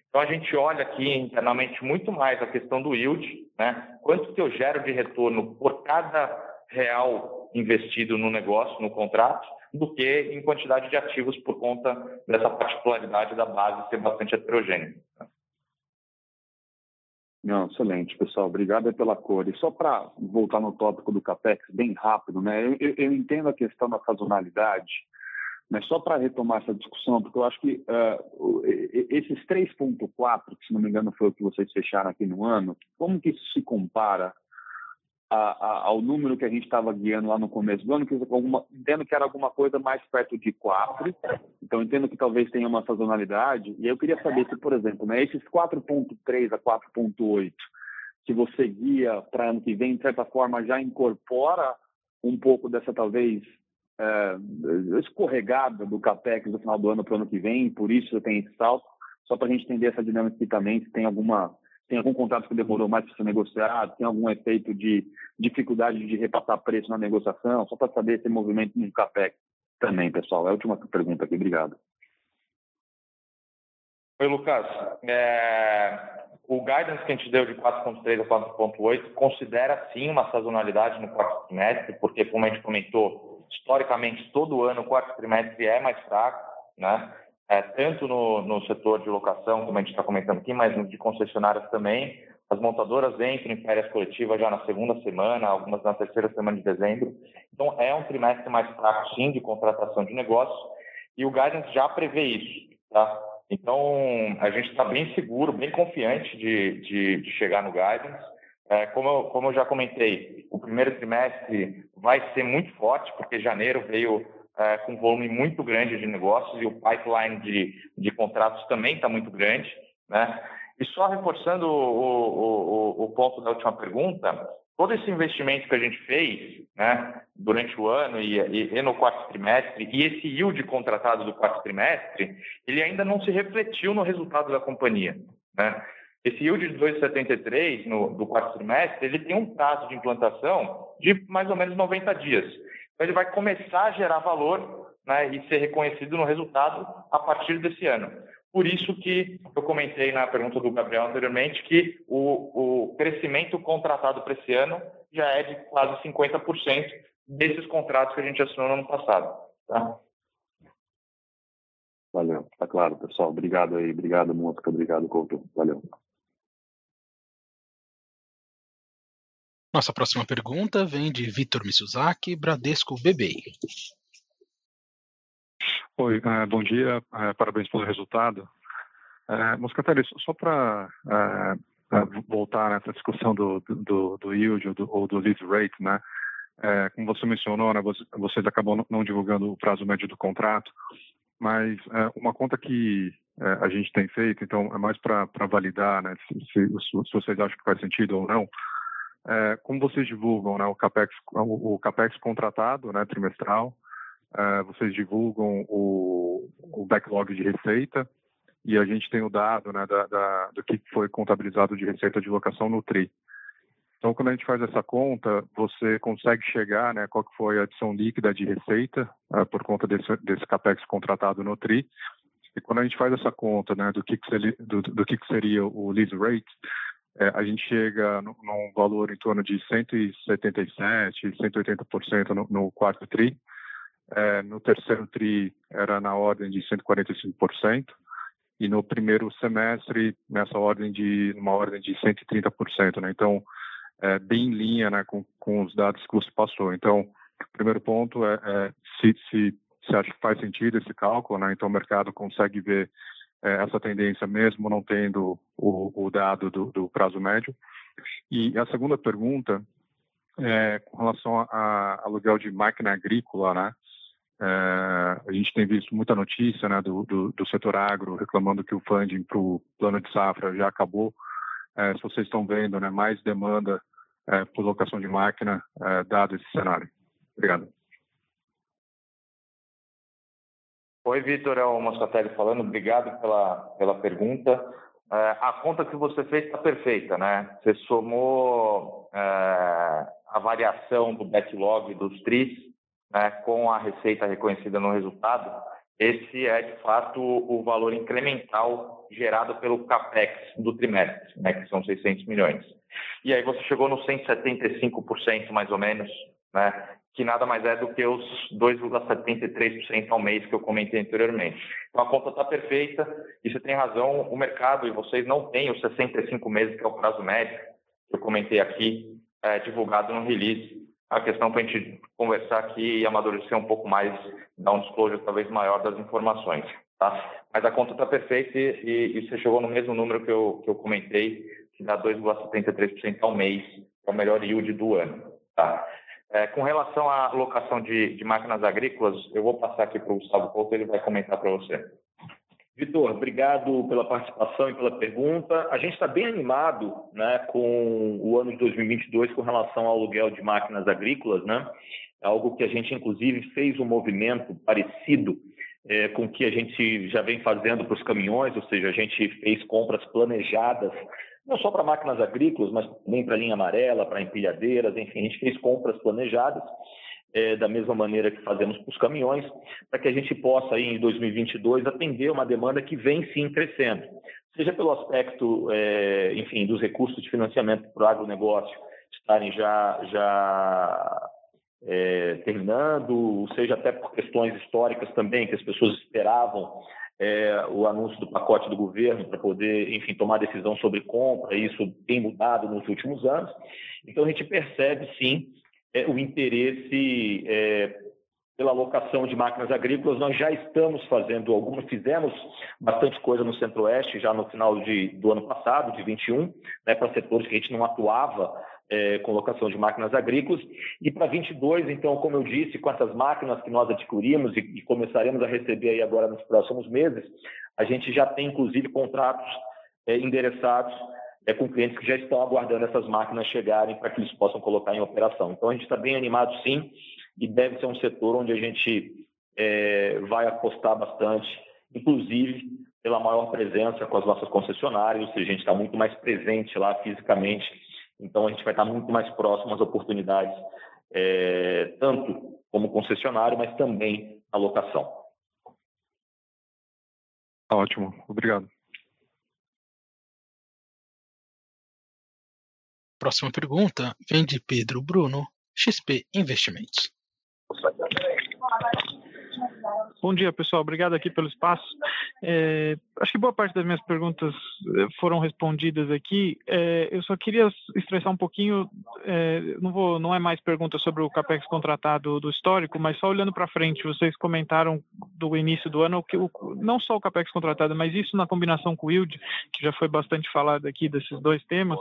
Então a gente olha aqui internamente muito mais a questão do yield, né? Quanto que eu gero de retorno por cada real investido no negócio, no contrato, do que em quantidade de ativos por conta dessa particularidade da base ser bastante heterogênea. Não, excelente, pessoal. Obrigado pela cor. E só para voltar no tópico do CAPEX bem rápido, né? Eu, eu entendo a questão da sazonalidade, mas só para retomar essa discussão, porque eu acho que uh, esses 3,4, que se não me engano foi o que vocês fecharam aqui no ano, como que isso se compara a, a, ao número que a gente estava guiando lá no começo do ano? Que alguma, entendo que era alguma coisa mais perto de 4, então entendo que talvez tenha uma sazonalidade. E eu queria saber se, por exemplo, né, esses 4,3 a 4,8 que você guia para ano que vem, de certa forma, já incorpora um pouco dessa talvez é, escorregada do CAPEX no final do ano para o ano que vem, por isso tem esse salto, só para a gente entender essa dinâmica também, se tem alguma tem algum contrato que demorou mais para ser negociado, tem algum efeito de dificuldade de repassar preço na negociação, só para saber esse movimento no CAPEX também, pessoal. É a última pergunta aqui, obrigado. Oi, Lucas. É, o guidance que a gente deu de 4.3 a 4.8 considera sim uma sazonalidade no quarto trimestre, porque, como a gente comentou, historicamente, todo ano, o quarto trimestre é mais fraco, né? É, tanto no, no setor de locação, como a gente está comentando aqui, mas de concessionárias também. As montadoras entram em férias coletivas já na segunda semana, algumas na terceira semana de dezembro. Então, é um trimestre mais fraco, sim, de contratação de negócios, e o guidance já prevê isso, tá? Então, a gente está bem seguro, bem confiante de, de, de chegar no guidance. É, como, eu, como eu já comentei, o primeiro trimestre vai ser muito forte, porque janeiro veio é, com um volume muito grande de negócios e o pipeline de, de contratos também está muito grande. Né? E só reforçando o, o, o, ponto da última pergunta, todo esse investimento que a gente fez né, durante o ano e, e, e, no quarto trimestre, e esse yield contratado do quarto trimestre, ele ainda não se refletiu no resultado da companhia. Né? Esse yield de 2,73 no, do quarto trimestre, ele tem um prazo de implantação de mais ou menos 90 dias. Então, ele vai começar a gerar valor né, e ser reconhecido no resultado a partir desse ano. Por isso que eu comentei na pergunta do Gabriel anteriormente que o, o crescimento contratado para esse ano já é de quase 50% desses contratos que a gente assinou no ano passado. Tá? Valeu, tá claro, pessoal. Obrigado aí, obrigado, Mosca, obrigado, Couto. Valeu. Nossa próxima pergunta vem de Vitor Mizuzaki, Bradesco BBI. Oi, uh, bom dia, uh, parabéns pelo resultado. Uh, Moscatelli, só para voltar nessa discussão do, do, do yield ou do, ou do lead rate, né? como você mencionou, né, vocês acabam não divulgando o prazo médio do contrato, mas uma conta que a gente tem feito, então é mais para validar né, se, se, se vocês acham que faz sentido ou não, é, como vocês divulgam né, o, CAPEX, o, o CAPEX contratado né, trimestral, é, vocês divulgam o, o, backlog de receita e a gente tem o dado né, da, da, do que foi contabilizado de receita de locação no TRI. Então, quando a gente faz essa conta, você consegue chegar, né, qual que foi a adição líquida de receita uh, por conta desse, desse capex contratado no TRI. E quando a gente faz essa conta, né, do que, que seria, do, do que, que seria o lease rate, é, a gente chega no, num valor em torno de 177, 180% no, no quarto TRI. É, no terceiro TRI era na ordem de 145%. E no primeiro semestre, nessa ordem de, numa ordem de 130%. Né? Então, é, bem em linha né, com, com os dados que você passou. Então, O primeiro ponto é, é se, se, se acha que faz sentido esse cálculo, né? então o mercado consegue ver essa tendência mesmo não tendo o, o dado do, do, prazo médio. E a segunda pergunta é com relação a aluguel de máquina agrícola, né? É, a gente tem visto muita notícia né, do, do, do setor agro reclamando que o funding para o plano de safra já acabou. É, se vocês estão vendo né, mais demanda é, por locação de máquina, é, dado esse cenário. Obrigado. Oi, Vitor, é o Moscatelli falando. Obrigado pela, pela pergunta. É, a conta que você fez está perfeita, né? Você somou é, a variação do backlog dos TRIs né, com a receita reconhecida no resultado. Esse é, de fato, o valor incremental gerado pelo CAPEX do trimestre, né, que são 600 milhões. E aí você chegou no 175%, mais ou menos, né, que nada mais é do que os 2,73% ao mês que eu comentei anteriormente. Então a conta está perfeita e você tem razão, o mercado e vocês não têm os 65 meses, que é o prazo médio, que eu comentei aqui, é, divulgado no release. A questão para a gente conversar aqui e amadurecer um pouco mais, dar um disclosure talvez maior das informações. Tá? Mas a conta está perfeita e, e, você chegou no mesmo número que eu, que eu comentei, que dá 2,73% ao mês, que é o melhor yield do ano. Tá? É, com relação à locação de, de, máquinas agrícolas, eu vou passar aqui para o Gustavo Couto, ele vai comentar para você. Vitor, obrigado pela participação e pela pergunta. A gente está bem animado né, com o ano de 2022 com relação ao aluguel de máquinas agrícolas, né? algo que a gente, inclusive, fez um movimento parecido é, com o que a gente já vem fazendo para os caminhões, ou seja, a gente fez compras planejadas não só para máquinas agrícolas, mas também para linha amarela, para empilhadeiras, enfim, a gente fez compras planejadas, é, da mesma maneira que fazemos para os caminhões, para que a gente possa, aí, em 2022, atender uma demanda que vem sim crescendo, seja pelo aspecto, é, enfim, dos recursos de financiamento para o agronegócio estarem já, já é, terminando, seja até por questões históricas também, que as pessoas esperavam é, o anúncio do pacote do governo para poder, enfim, tomar decisão sobre compra, isso tem mudado nos últimos anos. Então, a gente percebe, sim, é, o interesse é, pela alocação de máquinas agrícolas. Nós já estamos fazendo algumas, fizemos bastante coisa no Centro-Oeste já no final de, do ano passado, de 21, né, para setores que a gente não atuava é, com locação de máquinas agrícolas. E para 22, então, como eu disse, com essas máquinas que nós adquirimos e, e começaremos a receber aí agora nos próximos meses, a gente já tem, inclusive, contratos é, endereçados é, com clientes que já estão aguardando essas máquinas chegarem para que eles possam colocar em operação. Então, a gente está bem animado, sim, e deve ser um setor onde a gente é, vai apostar bastante, inclusive pela maior presença com as nossas concessionárias, ou seja, a gente está muito mais presente lá fisicamente então, a gente vai estar muito mais próximo às oportunidades, é, tanto como concessionário, mas também na locação. Ótimo, obrigado. Próxima pergunta vem de Pedro Bruno, XP Investimentos. Bom dia, pessoal. Obrigado aqui pelo espaço. É, acho que boa parte das minhas perguntas eh, foram respondidas aqui. É, eu só queria estressar um pouquinho. É, não vou, não é mais pergunta sobre o capex contratado do histórico, mas só olhando para frente. Vocês comentaram do início do ano que o, não só o capex contratado, mas isso na combinação com o yield, que já foi bastante falado aqui desses dois temas.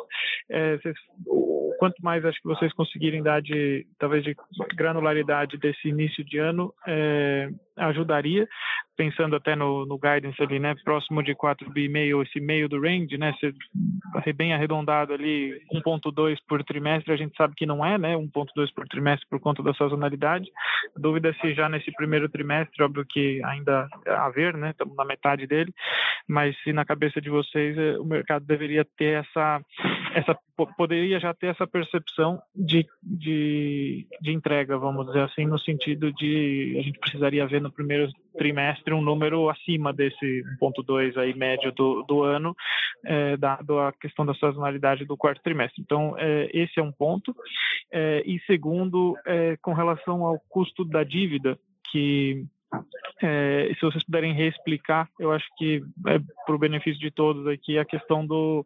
É, vocês, quanto mais acho que vocês conseguirem dar de talvez de granularidade desse início de ano, é, ajudaria, pensando até no, no guidance ali, né, próximo de 4,5, esse meio do range, né, ser bem arredondado ali, 1,2 por trimestre, a gente sabe que não é, né, 1,2 por trimestre por conta da sazonalidade. Dúvida é se já nesse primeiro trimestre, óbvio que ainda a ver, né, estamos na metade dele, mas se na cabeça de vocês eh, o mercado deveria ter essa, essa poderia já ter essa percepção de, de, de entrega, vamos dizer assim, no sentido de a gente precisaria ver no primeiro trimestre um número acima desse 1.2 aí médio do, do ano, é, dado a questão da sazonalidade do quarto trimestre. Então, é, esse é um ponto. É, e segundo, com relação ao custo da dívida, que é, se vocês puderem reexplicar, eu acho que é para o benefício de todos aqui a questão do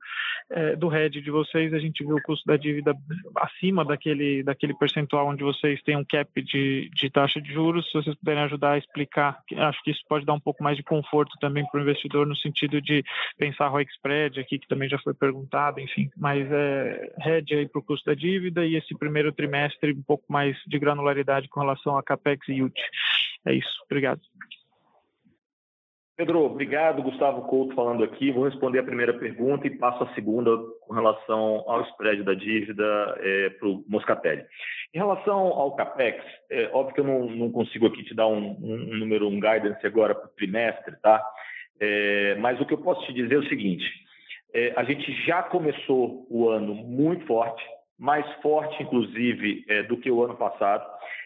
é, do hedge de vocês, a gente viu o custo da dívida acima daquele, daquele percentual onde vocês têm um cap de, de taxa de juros. Se vocês puderem ajudar a explicar, acho que isso pode dar um pouco mais de conforto também para o investidor no sentido de pensar ROIC spread aqui, que também já foi perguntado, enfim. Mas é hedge aí para o custo da dívida e esse primeiro trimestre um pouco mais de granularidade com relação a capex e yield. É isso. Obrigado. Pedro, obrigado. Gustavo Couto falando aqui. Vou responder a primeira pergunta e passo a segunda com relação ao spread da dívida é, para o Moscatelli. Em relação ao CAPEX, é óbvio que eu não, não consigo aqui te dar um, um, número, um guidance agora para o trimestre, tá? É, mas o que eu posso te dizer é o seguinte: é, a gente já começou o ano muito forte, mais forte, inclusive, é, do que o ano passado.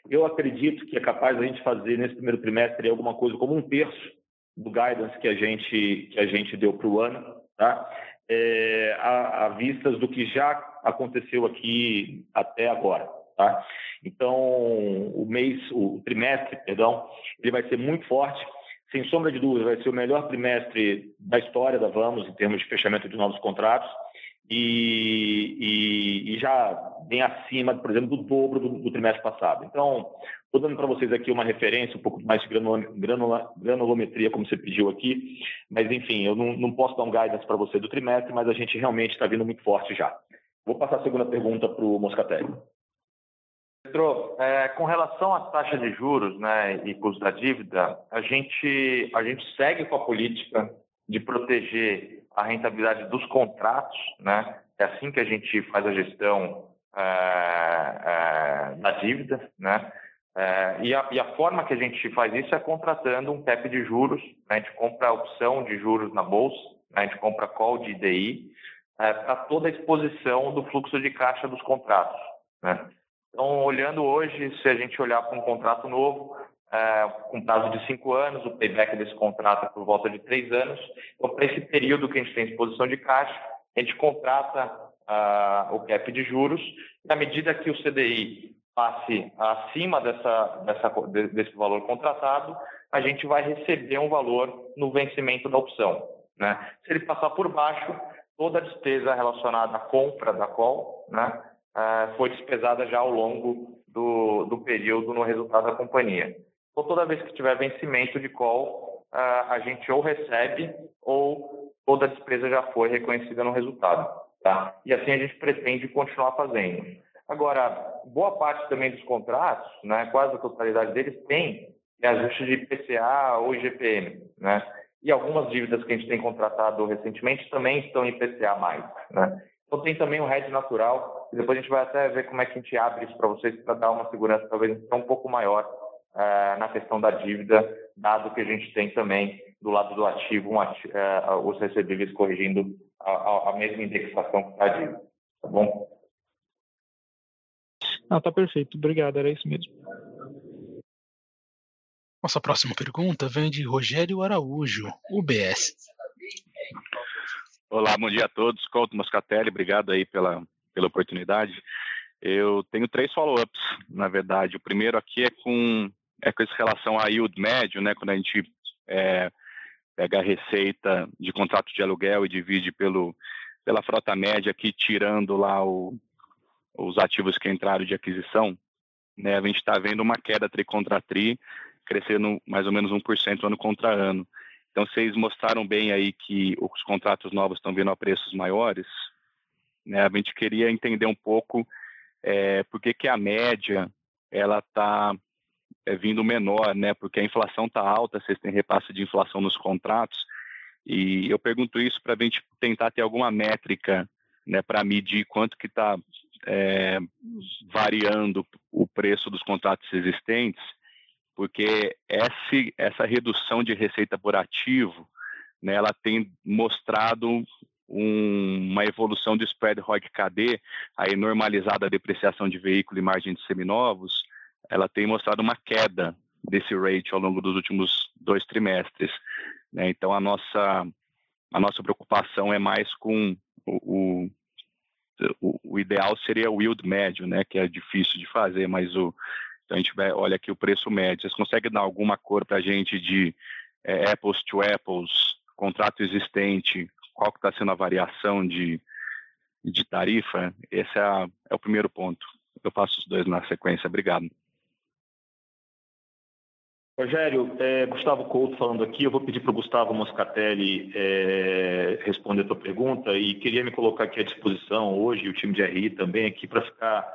Eu acredito que é capaz a gente fazer nesse primeiro trimestre alguma coisa como um terço do guidance que a gente, que a gente deu para o ano, tá? É, a, a vistas do que já aconteceu aqui até agora. Tá? Então, o mês, o trimestre, perdão, ele vai ser muito forte. Sem sombra de dúvida, vai ser o melhor trimestre da história da Vamos em termos de fechamento de novos contratos e, e, e já bem acima, por exemplo, do dobro do, do trimestre passado. Então, estou dando para vocês aqui uma referência, um pouco mais de granulometria, como você pediu aqui, mas enfim, eu não, não posso dar um guidance para você do trimestre, mas a gente realmente está vindo muito forte já. Vou passar a segunda pergunta para o Moscatelli. Pedro, é, com relação à taxa de juros né, e custo da dívida, a gente, a gente segue com a política de proteger a rentabilidade dos contratos, né? É assim que a gente faz a gestão é, é, da dívida, né? É, e, a, e, a, forma que a gente faz isso é contratando um cap de juros. Né? A gente compra a opção de juros na bolsa, né? a gente compra call de IDI é, para toda a exposição do fluxo de caixa dos contratos. Né? Então, olhando hoje, se a gente olhar para um contrato novo, é, com prazo de cinco anos, o payback desse contrato é por volta de três anos. Então, para esse período que a gente tem exposição de caixa, a gente contrata o cap de juros. Na medida que o CDI passe acima dessa, dessa, desse valor contratado, a gente vai receber um valor no vencimento da opção. Né? Se ele passar por baixo, toda a despesa relacionada à compra da call né, uh, foi despesada já ao longo do, do período no resultado da companhia. Então, toda vez que tiver vencimento de call, a gente ou recebe ou toda a despesa já foi reconhecida no resultado. Tá? E assim a gente pretende continuar fazendo. Agora, boa parte também dos contratos, né, quase a totalidade deles, tem ajuste de IPCA ou IGPM. Né? E algumas dívidas que a gente tem contratado recentemente também estão em IPCA+. Né? Então tem também o hedge natural, e depois a gente vai até ver como é que a gente abre isso para vocês para dar uma segurança talvez um pouco maior uh, na questão da dívida, dado que a gente tem também do lado do ativo um ativo, uh, os recebíveis corrigindo a, a, mesma indexação que está a dívida. Tá bom? Não, tá perfeito. Obrigado, era isso mesmo. Nossa próxima pergunta vem de Rogério Araújo, UBS. Olá, bom dia a todos. Couto Moscatelli, obrigado aí pela, pela oportunidade. Eu tenho três follow-ups, na verdade. O primeiro aqui é com é com relação a yield médio, né? Quando a gente é, pega a receita de contrato de aluguel e divide pelo, pela frota média aqui, tirando lá o, os ativos que entraram de aquisição, né? A gente está vendo uma queda tri contra tri, crescendo mais ou menos 1% ano contra ano. Então, vocês mostraram bem aí que os contratos novos estão vindo a preços maiores, né? A gente queria entender um pouco é, por que, que a média ela está é, vindo menor, né? Porque a inflação está alta, vocês têm repasse de inflação nos contratos. E eu pergunto isso para a gente tentar ter alguma métrica, né, para medir quanto que está é, variando o preço dos contratos existentes, porque esse, essa redução de receita por ativo, né, ela tem mostrado um, uma evolução do spread ROIC KD, aí normalizada a depreciação de veículo e margem de seminovos, ela tem mostrado uma queda desse rate ao longo dos últimos dois trimestres. Né? Então, a nossa, a nossa preocupação é mais com o, o, o, ideal seria o yield médio, né? que é difícil de fazer, mas o, então a gente vai, olha aqui o preço médio. Vocês conseguem dar alguma cor para a gente de é, apples to apples, contrato existente, qual que está sendo a variação de, de tarifa? Esse é, a, é o primeiro ponto. Eu faço os dois na sequência. Obrigado. Rogério, é, Gustavo Couto falando aqui, eu vou pedir para o Gustavo Moscatelli é, responder a tua pergunta e queria me colocar aqui à disposição hoje, o time de RI também aqui, para ficar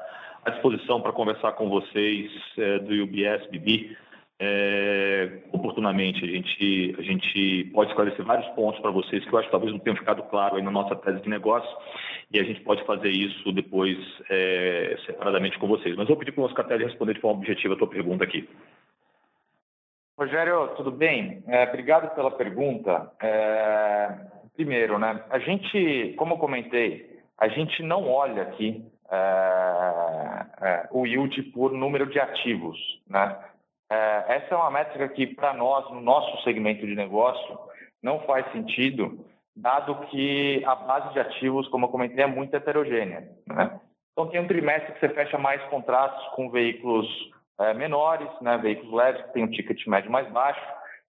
à disposição para conversar com vocês é, do UBS BB é, oportunamente. A gente, a gente pode esclarecer vários pontos para vocês que eu acho que talvez não tenham ficado claro aí na nossa tese de negócio e a gente pode fazer isso depois é, separadamente com vocês. Mas vou pedir para o Moscatelli responder de forma objetiva a tua pergunta aqui. Rogério, tudo bem? É, obrigado pela pergunta. É, primeiro, né? A gente, como eu comentei, a gente não olha aqui é, é o yield por número de ativos, né? É, essa é uma métrica que, para nós, no nosso segmento de negócio, não faz sentido, dado que a base de ativos, como eu comentei, é muito heterogênea. Né? Então, tem um trimestre que você fecha mais contratos com veículos é, menores, né, veículos leves, que tem um ticket médio mais baixo.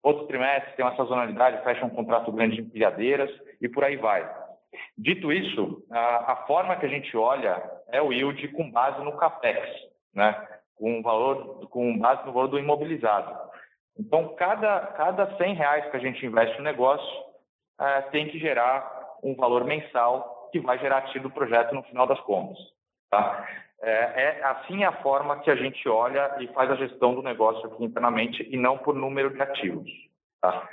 Outro trimestre tem uma sazonalidade, fecha um contrato grande de empilhadeiras e por aí vai. Dito isso, a, a, forma que a gente olha é o yield com base no capex, né, com valor, com base no valor do imobilizado. Então, cada, cada 100 reais que a gente investe no negócio é, tem que gerar um valor mensal que vai gerar tido do projeto no final das contas. Tá? É, é assim a forma que a gente olha e faz a gestão do negócio aqui internamente e não por número de ativos. Tá?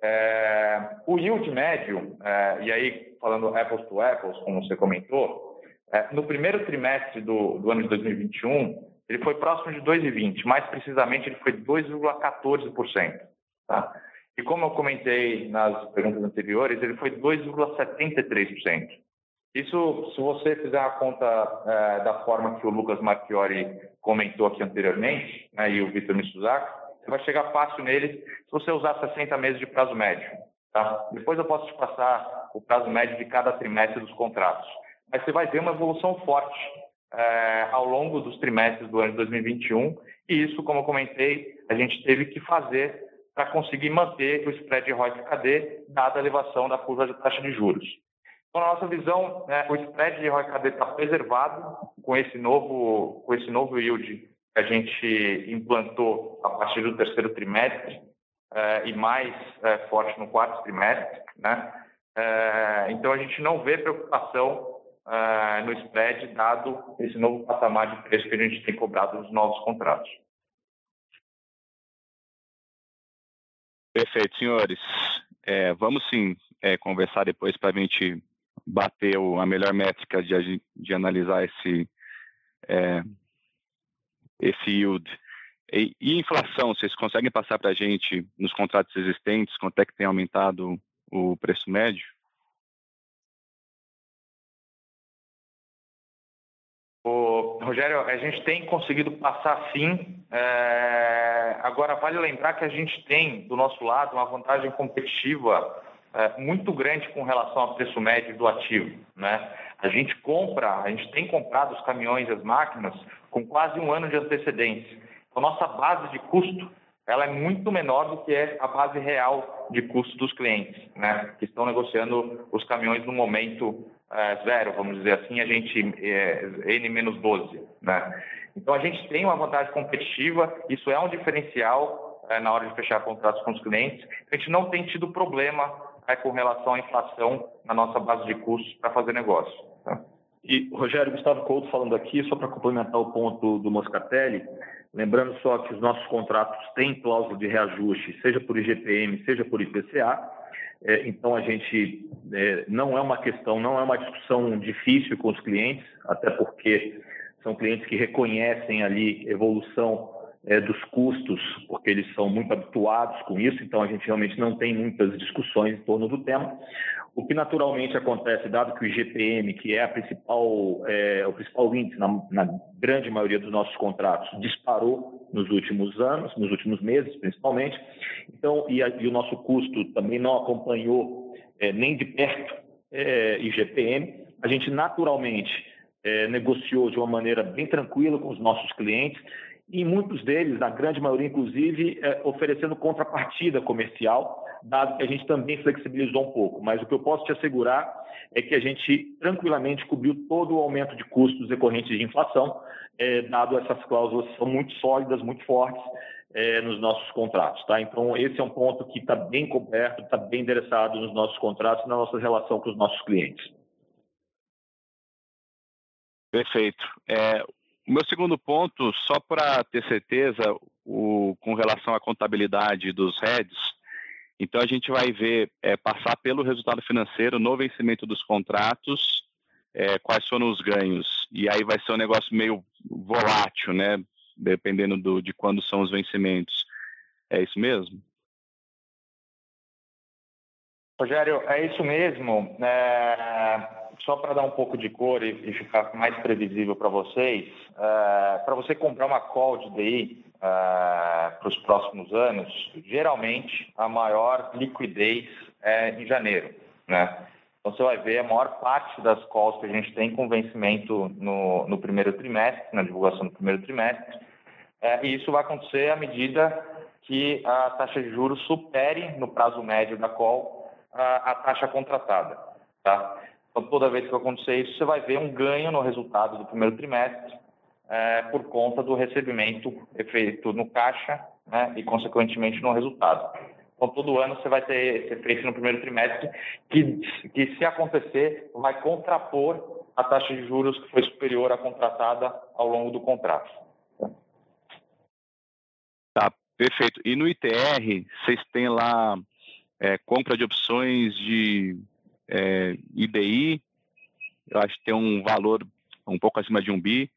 É, o yield médio, é, e aí falando apples to apples, como você comentou, é, no primeiro trimestre do, do, ano de 2021, ele foi próximo de 2,20%, mais precisamente ele foi 2,14%. Tá? E como eu comentei nas perguntas anteriores, ele foi 2,73%. Isso, se você fizer a conta é, da forma que o Lucas Marchiori comentou aqui anteriormente, né, e o Vitor Mitsuzaki, você vai chegar fácil nele se você usar 60 meses de prazo médio. Tá? Depois eu posso te passar o prazo médio de cada trimestre dos contratos. Mas você vai ver uma evolução forte é, ao longo dos trimestres do ano de 2021, e isso, como eu comentei, a gente teve que fazer para conseguir manter o spread de ROIC-KD, dada a elevação da curva de taxa de juros. Então, na nossa visão, né, o spread de ROI-KD está preservado com esse novo, com esse novo yield que a gente implantou a partir do terceiro trimestre eh, e mais eh, forte no quarto trimestre, né? Eh, então a gente não vê preocupação no spread dado esse novo patamar de preço que a gente tem cobrado nos novos contratos. Perfeito, senhores. É, vamos sim é, conversar depois para a gente bateu a melhor métrica de, de analisar esse, é, esse yield. E, e, inflação, vocês conseguem passar para a gente nos contratos existentes quanto é que tem aumentado o preço médio? Rogério, a gente tem conseguido passar sim. É... Agora, vale lembrar que a gente tem, do nosso lado, uma vantagem competitiva é, muito grande com relação ao preço médio do ativo. Né? A gente compra, a gente tem comprado os caminhões e as máquinas com quase um ano de antecedência. Então, nossa base de custo ela é muito menor do que é a base real de custo dos clientes, né? que estão negociando os caminhões no momento é, zero, vamos dizer assim, a gente é, N-12. Né? Então, a gente tem uma vantagem competitiva, isso é um diferencial é, na hora de fechar contratos com os clientes. A gente não tem tido problema é com relação à inflação na nossa base de custos para fazer negócio. Tá? E, Rogério, Gustavo Couto falando aqui, só para complementar o ponto do Moscatelli, lembrando só que os nossos contratos têm cláusula de reajuste, seja por IGPM, seja por IPCA, é, então a gente é, não é uma questão, não é uma discussão difícil com os clientes, até porque são clientes que reconhecem ali evolução é, dos custos, porque eles são muito habituados com isso, então a gente realmente não tem muitas discussões em torno do tema. O que naturalmente acontece, dado que o IGPM, que é principal, é, o principal índice na, na, grande maioria dos nossos contratos, disparou nos últimos anos, nos últimos meses principalmente, então e, a, e o nosso custo também não acompanhou é, nem de perto é, IGPM, a gente naturalmente é, negociou de uma maneira bem tranquila com os nossos clientes e muitos deles, na grande maioria inclusive, é, oferecendo contrapartida comercial, dado que a gente também flexibilizou um pouco. Mas o que eu posso te assegurar é que a gente tranquilamente cobriu todo o aumento de custos decorrentes de inflação, é, dado essas cláusulas são muito sólidas, muito fortes é, nos nossos contratos. Tá? Então, esse é um ponto que está bem coberto, está bem endereçado nos nossos contratos, na nossa relação com os nossos clientes. Perfeito. É, o meu segundo ponto, só para ter certeza, o, com relação à contabilidade dos heads, então a gente vai ver é, passar pelo resultado financeiro no vencimento dos contratos, é, quais foram os ganhos. E aí vai ser um negócio meio volátil, né? Dependendo do, de quando são os vencimentos. É isso mesmo? Rogério, é isso mesmo. É só para dar um pouco de cor e, ficar mais previsível para vocês, é, para você comprar uma call de DI é, para os próximos anos, geralmente a maior liquidez é em janeiro, né? Então você vai ver a maior parte das calls que a gente tem com vencimento no, no primeiro trimestre, na divulgação do primeiro trimestre, é, e isso vai acontecer à medida que a taxa de juros supere no prazo médio da call a, taxa contratada, tá? Então, toda vez que acontecer isso, você vai ver um ganho no resultado do primeiro trimestre é, por conta do recebimento feito no caixa né, e, consequentemente, no resultado. Então, todo ano você vai ter esse efeito no primeiro trimestre, que, que se acontecer, vai contrapor a taxa de juros que foi superior à contratada ao longo do contrato. Tá, perfeito. E no ITR, vocês têm lá é, compra de opções de é, IBI, eu acho que tem um valor um pouco acima de um bi,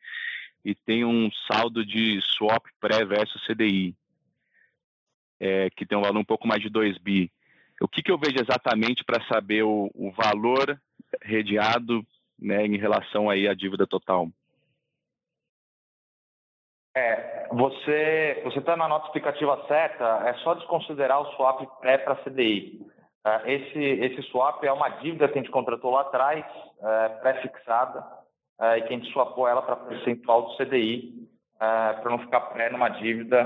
e tem um saldo de swap pré versus CDI, é, que tem um valor um pouco mais de 2 bi. O que, que eu vejo exatamente para saber o, o, valor redeado né, em relação aí à dívida total? É, você está na nota explicativa certa, é só desconsiderar o swap pré para CDI. Ah, esse, esse swap é uma dívida que a gente contratou lá atrás, é, pré-fixada, é, e que a gente swapou ela para percentual do CDI, é, para não ficar pré numa dívida,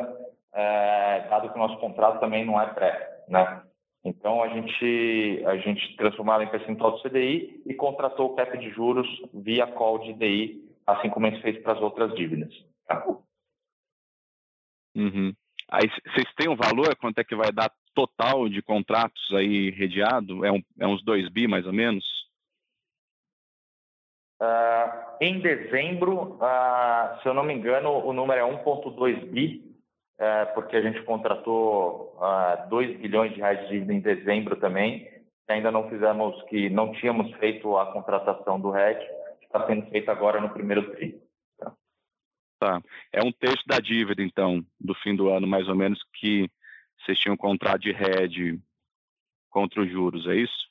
dado que o nosso contrato também não é pré. Né? Então, a gente, a gente transformou ela em percentual do CDI e contratou o cap de juros via call de DI, assim como a gente fez para as outras dívidas. Tá? Uhum. Aí vocês têm um valor, quanto é que vai dar total de contratos aí redeado? É, um, é uns 2 bi mais ou menos? Uh, em dezembro, uh, se eu não me engano, o número é 1,2 bi, uh, porque a gente contratou uh, 2 bilhões de reais de dívida em dezembro também. Ainda não fizemos, que não tínhamos feito a contratação do RED, está sendo feita agora no primeiro tri. Tá. É um terço da dívida, então, do fim do ano, mais ou menos, que vocês tinham um contrato de hedge contra os juros, é isso?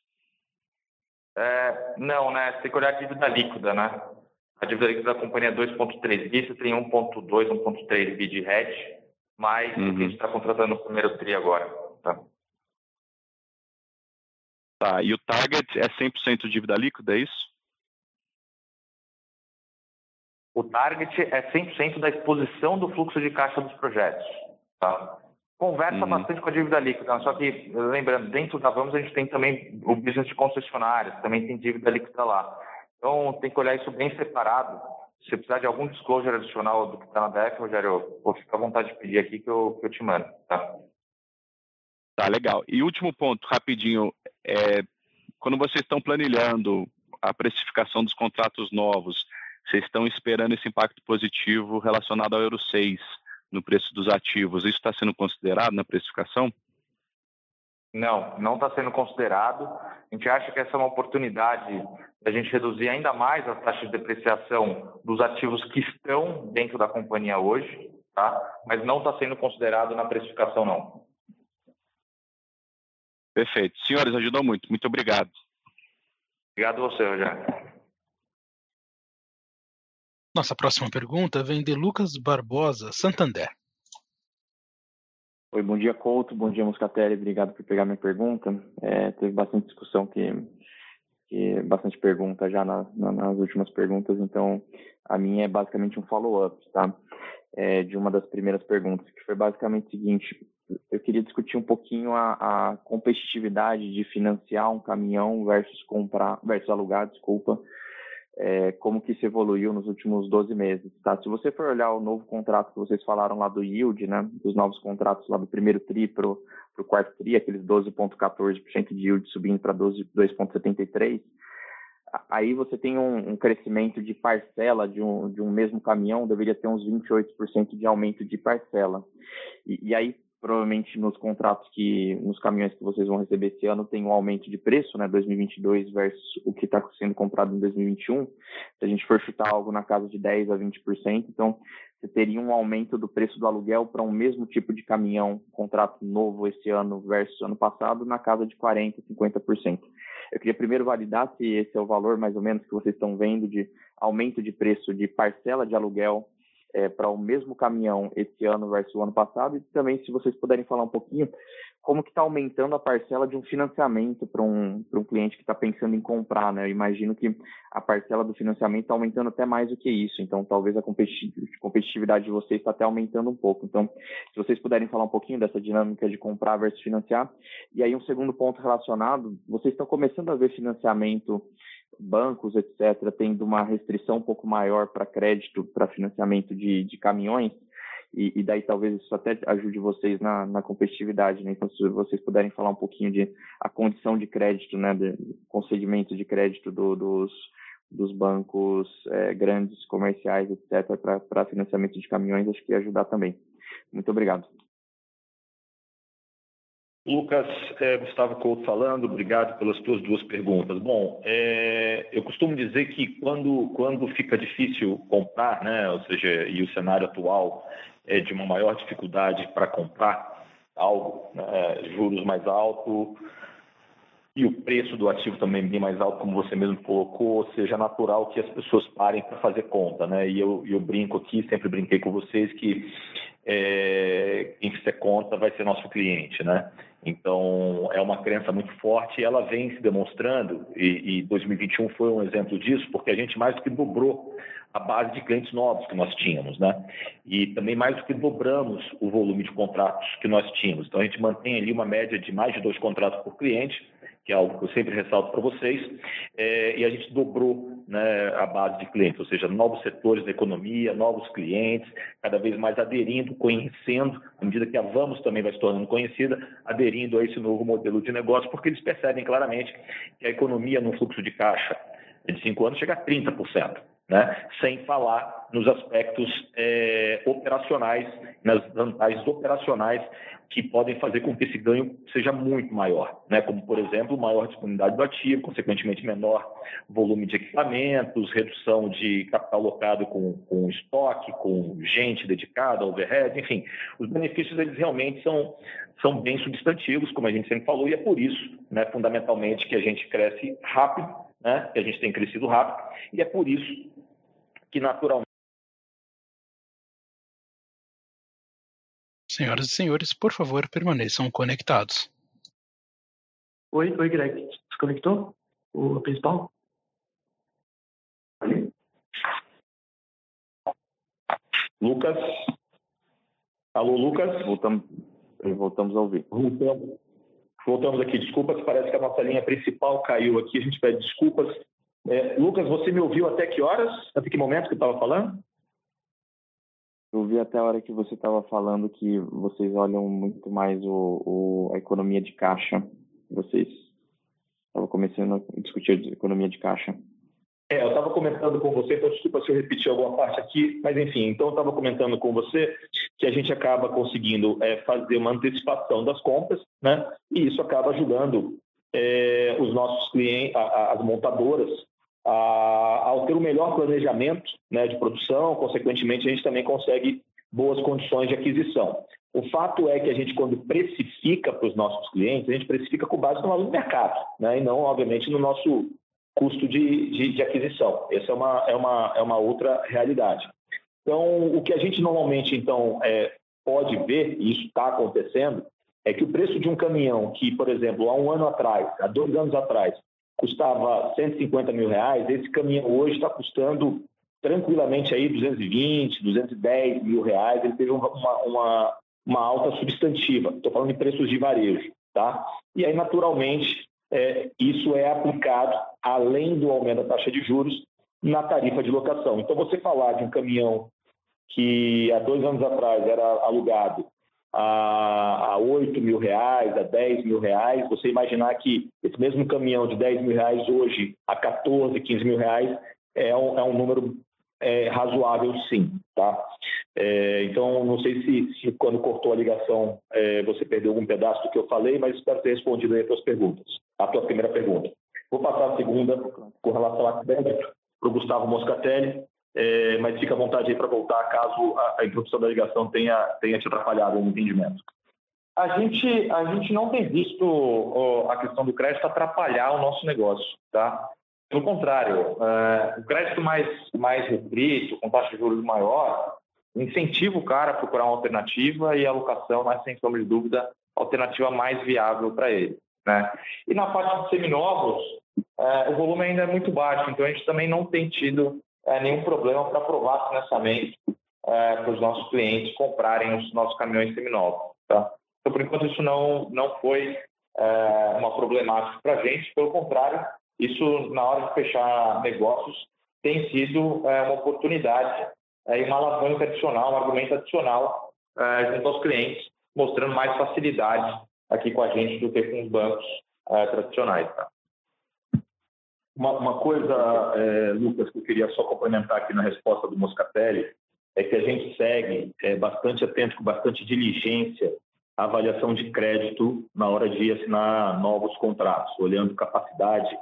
É, não, né? Você tem que olhar a dívida líquida, né? A dívida líquida da companhia é 2,3 bi, você tem 1,2, 1,3 bi de hedge, mais uhum. a gente está contratando no primeiro TRI agora. Tá? tá, e o target é 100% dívida líquida, é isso? O target é 100% da exposição do fluxo de caixa dos projetos. Tá? Conversa uhum. bastante com a dívida líquida, só que, lembrando, dentro da Vamos a gente tem também o business de concessionárias, também tem dívida líquida lá. Então, tem que olhar isso bem separado. Se precisar de algum disclosure adicional do que está na DEF, Rogério, vou ficar à vontade de pedir aqui que eu, que eu te mando. Tá? tá, legal. E último ponto, rapidinho. É, quando vocês estão planilhando a precificação dos contratos novos, vocês estão esperando esse impacto positivo relacionado ao Euro 6 no preço dos ativos. Isso está sendo considerado na precificação? Não, não está sendo considerado. A gente acha que essa é uma oportunidade da gente reduzir ainda mais as taxas de depreciação dos ativos que estão dentro da companhia hoje, tá? mas não está sendo considerado na precificação, não. Perfeito. Senhores, ajudou muito. Muito obrigado. Obrigado a você, Rogério. Nossa próxima pergunta vem de Lucas Barbosa, Santander. Oi, bom dia, Couto. Bom dia, Muscatelli. Obrigado por pegar minha pergunta. É, teve bastante discussão, que, que bastante pergunta já na, na, nas últimas perguntas, então a minha é basicamente um follow-up, tá? É, de uma das primeiras perguntas, que foi basicamente o seguinte: eu queria discutir um pouquinho a, a, competitividade de financiar um caminhão versus comprar, versus alugar, desculpa, é, como que isso evoluiu nos últimos 12 meses, tá? Se você for olhar o novo contrato que vocês falaram lá do yield, né, dos novos contratos lá do primeiro tri para o quarto tri, aqueles 12,14% de yield subindo para 2,73%, aí você tem um, um, crescimento de parcela de um, de um mesmo caminhão, deveria ter uns 28% de aumento de parcela. E, e, aí, provavelmente, nos contratos que, nos caminhões que vocês vão receber esse ano, tem um aumento de preço, né, 2022 versus o que está sendo comprado em 2021. Se a gente for chutar algo na casa de 10% a 20%, então você teria um aumento do preço do aluguel para um mesmo tipo de caminhão, contrato novo esse ano versus ano passado, na casa de 40%, 50%. Eu queria primeiro validar se esse é o valor mais ou menos que vocês estão vendo de aumento de preço de parcela de aluguel é, para o mesmo caminhão esse ano versus o ano passado e também se vocês puderem falar um pouquinho como que está aumentando a parcela de um financiamento para um, um cliente que está pensando em comprar, né? Eu imagino que a parcela do financiamento está aumentando até mais do que isso, então talvez a competitividade de vocês está até aumentando um pouco. Então, se vocês puderem falar um pouquinho dessa dinâmica de comprar versus financiar. E aí um segundo ponto relacionado, vocês estão começando a ver financiamento bancos, etc., tendo uma restrição um pouco maior para crédito, para financiamento de, de caminhões, e, e, daí talvez isso até ajude vocês na, na competitividade, né? Então, se vocês puderem falar um pouquinho de a condição de crédito, né, de concedimento de crédito do, dos, dos bancos é, grandes, comerciais, etc., para financiamento de caminhões, acho que ia ajudar também. Muito obrigado. Lucas, é, Gustavo Couto falando, obrigado pelas tuas duas perguntas. Bom, é, eu costumo dizer que quando, quando fica difícil comprar, né, ou seja, e o cenário atual é de uma maior dificuldade para comprar algo, né, juros mais altos e o preço do ativo também bem mais alto, como você mesmo colocou, ou seja, é natural que as pessoas parem para fazer conta, né? E eu, eu brinco aqui, sempre brinquei com vocês que é, quem fizer conta vai ser nosso cliente, né? Então, é uma crença muito forte e ela vem se demonstrando, e, e 2021 foi um exemplo disso, porque a gente mais do que dobrou a base de clientes novos que nós tínhamos, né? E também mais do que dobramos o volume de contratos que nós tínhamos. Então, a gente mantém ali uma média de mais de dois contratos por cliente, que é algo que eu sempre ressalto para vocês, é, e a gente dobrou né, a base de clientes, ou seja, novos setores da economia, novos clientes, cada vez mais aderindo, conhecendo, à medida que a Vamos também vai se tornando conhecida, aderindo a esse novo modelo de negócio, porque eles percebem claramente que a economia no fluxo de caixa de cinco anos chega a 30% né? sem falar nos aspectos é, operacionais, nas vantagens operacionais que podem fazer com que esse ganho seja muito maior, né? como, por exemplo, maior disponibilidade do ativo, consequentemente menor volume de equipamentos, redução de capital alocado com, com estoque, com gente dedicada, overhead, enfim, os benefícios eles realmente são, são bem substantivos, como a gente sempre falou, e é por isso, né, fundamentalmente, que a gente cresce rápido, né, que a gente tem crescido rápido, e é por isso que naturalmente. Senhoras e senhores, por favor, permaneçam conectados. Oi, oi, Greg. Desconectou o principal? Lucas? Alô, Lucas? Voltamos, voltamos a ouvir. Voltamos, voltamos aqui. Desculpas, parece que a nossa linha principal caiu aqui. A gente pede desculpas. É, Lucas, você me ouviu até que horas? Até que momento que eu estava falando? Eu ouvi até a hora que você estava falando que vocês olham muito mais o, o, a economia de caixa. Vocês estavam começando a discutir a economia de caixa. É, eu estava comentando com você, então desculpa se eu repeti alguma parte aqui, mas enfim, então eu estava comentando com você que a gente acaba conseguindo é, fazer uma antecipação das compras, né? E isso acaba ajudando é, os nossos clientes, a, as montadoras, a, ao ter o um melhor planejamento né, de produção, consequentemente, a gente também consegue boas condições de aquisição. O fato é que a gente, quando precifica para os nossos clientes, a gente precifica com base no valor do mercado, né, e não, obviamente, no nosso custo de, de, de aquisição. Essa é uma, é, uma, é uma outra realidade. Então, o que a gente normalmente então é, pode ver, e isso está acontecendo, é que o preço de um caminhão que, por exemplo, há um ano atrás, há dois anos atrás, custava 150 mil reais, esse caminhão hoje está custando tranquilamente aí 220, 210 mil reais. Ele teve uma, uma, uma alta substantiva. Estou falando em preços de varejo, tá? E aí, naturalmente, é, isso é aplicado, além do aumento da taxa de juros, na tarifa de locação. Então, você falar de um caminhão que há dois anos atrás era alugado a, a 8 mil reais, a 10 mil reais, você imaginar que esse mesmo caminhão de 10 mil reais hoje a 14, 15 mil reais é um, é um número é, razoável sim, tá? É, então, não sei se, se, quando cortou a ligação é, você perdeu algum pedaço do que eu falei, mas espero ter respondido aí as tuas perguntas, a tua primeira pergunta. Vou passar a segunda com relação a crédito para o Gustavo Moscatelli, é, mas fica à vontade aí para voltar caso a, a interrupção da ligação tenha, tenha te atrapalhado no entendimento. A gente, a gente não tem visto a questão do crédito atrapalhar o nosso negócio, tá? Pelo contrário, é, o crédito mais, mais restrito, com taxa de juros maior, incentiva o cara a procurar uma alternativa e a alocação é, sem sombra de dúvida, a alternativa mais viável para ele. Né? E na parte de seminovos, é, o volume ainda é muito baixo, então a gente também não tem tido é, nenhum problema para aprovar financiamento para os nossos clientes comprarem os nossos caminhões seminovos. Tá? Então, por enquanto, isso não, não foi uma problemática para a gente, pelo contrário, isso, na hora de fechar negócios, tem sido é, uma oportunidade é, e uma alavanca adicional, um argumento adicional é, junto aos clientes, mostrando mais facilidade aqui com a gente do que com os bancos é, tradicionais. Tá? Uma, uma coisa, é, Lucas, que eu queria só complementar aqui na resposta do Moscatelli, é que a gente segue é, bastante atento, com bastante diligência, a avaliação de crédito na hora de assinar novos contratos, olhando capacidade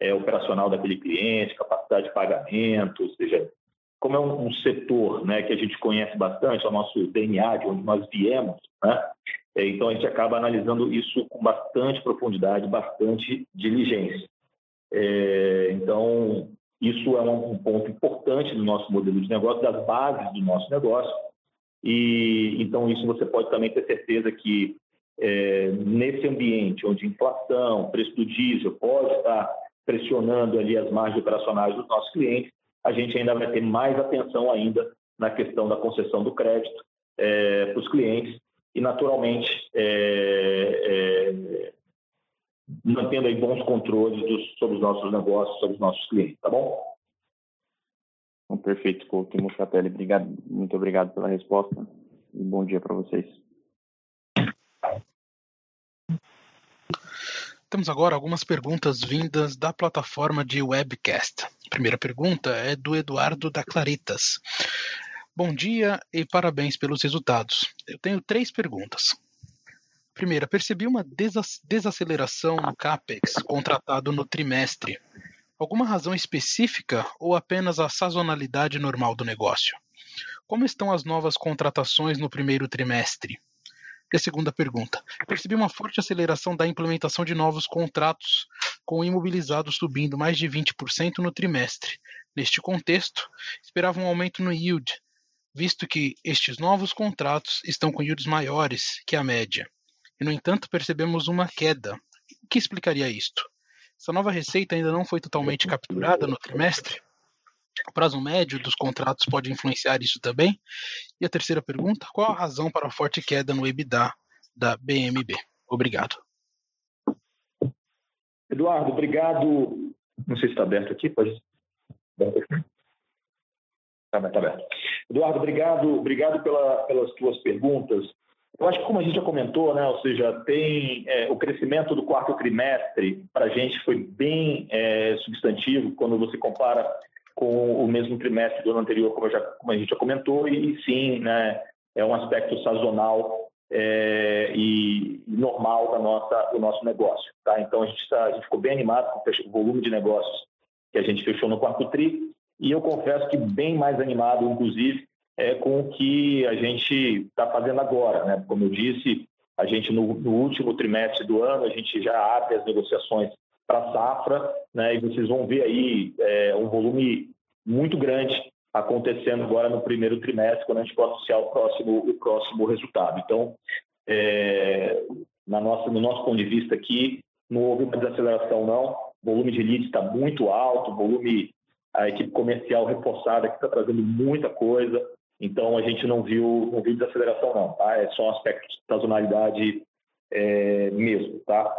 é, operacional daquele cliente, capacidade de pagamento, ou seja, como é um, um, setor né, que a gente conhece bastante, é o nosso DNA, de onde nós viemos, né? É, então a gente acaba analisando isso com bastante profundidade, bastante diligência. É, então, isso é um, ponto importante do nosso modelo de negócio, das bases do nosso negócio. E então isso você pode também ter certeza que é, nesse ambiente onde inflação, preço do diesel pode estar pressionando ali as margens operacionais dos nossos clientes, a gente ainda vai ter mais atenção ainda na questão da concessão do crédito é, para os clientes e naturalmente é, é mantendo aí bons controles dos, sobre os nossos negócios, sobre os nossos clientes, tá bom? Bom, perfeito, Couto Moscatelli. Muito obrigado pela resposta e bom dia para vocês. Temos agora algumas perguntas vindas da plataforma de webcast. A primeira pergunta é do Eduardo da Claritas. Bom dia e parabéns pelos resultados. Eu tenho três perguntas. Primeira, percebi uma desaceleração no CAPEX contratado no trimestre. Alguma razão específica ou apenas a sazonalidade normal do negócio? Como estão as novas contratações no primeiro trimestre? E a segunda pergunta. Percebi uma forte aceleração da implementação de novos contratos, com o imobilizado subindo mais de 20% no trimestre. Neste contexto, esperava um aumento no yield, visto que estes novos contratos estão com yields maiores que a média e, no entanto, percebemos uma queda. O que explicaria isto? Essa nova receita ainda não foi totalmente capturada no trimestre? O prazo médio dos contratos pode influenciar isso também? E a terceira pergunta: qual a razão para a forte queda no EBITDA da BMB? Obrigado. Eduardo, obrigado. Não sei se está aberto aqui, pode. Está aberto. Eduardo, obrigado, obrigado pela, pelas tuas perguntas. Eu acho que, como a gente já comentou, né, ou seja, tem é, o crescimento do quarto trimestre para a gente foi bem é, substantivo quando você compara com o mesmo trimestre do ano anterior, como, já, como a gente já comentou, e sim, né, é um aspecto sazonal é, e normal da nossa, do nosso negócio. Tá? Então, a gente, tá, a gente ficou bem animado com o volume de negócios que a gente fechou no quarto tri, e eu confesso que bem mais animado, inclusive, é, com o que a gente está fazendo agora. Né? Como eu disse, a gente no, no, último trimestre do ano, a gente já abre as negociações para safra, né? e vocês vão ver aí é, um volume muito grande acontecendo agora no primeiro trimestre, quando a gente for anunciar o próximo, o próximo resultado. Então, é, na nossa, no nosso ponto de vista aqui, não houve uma desaceleração, não. O volume de leads está muito alto, o volume, a equipe comercial reforçada que está trazendo muita coisa, Então a gente não viu, não viu desaceleração não, tá? É só um aspecto de sazonalidade é, mesmo, tá?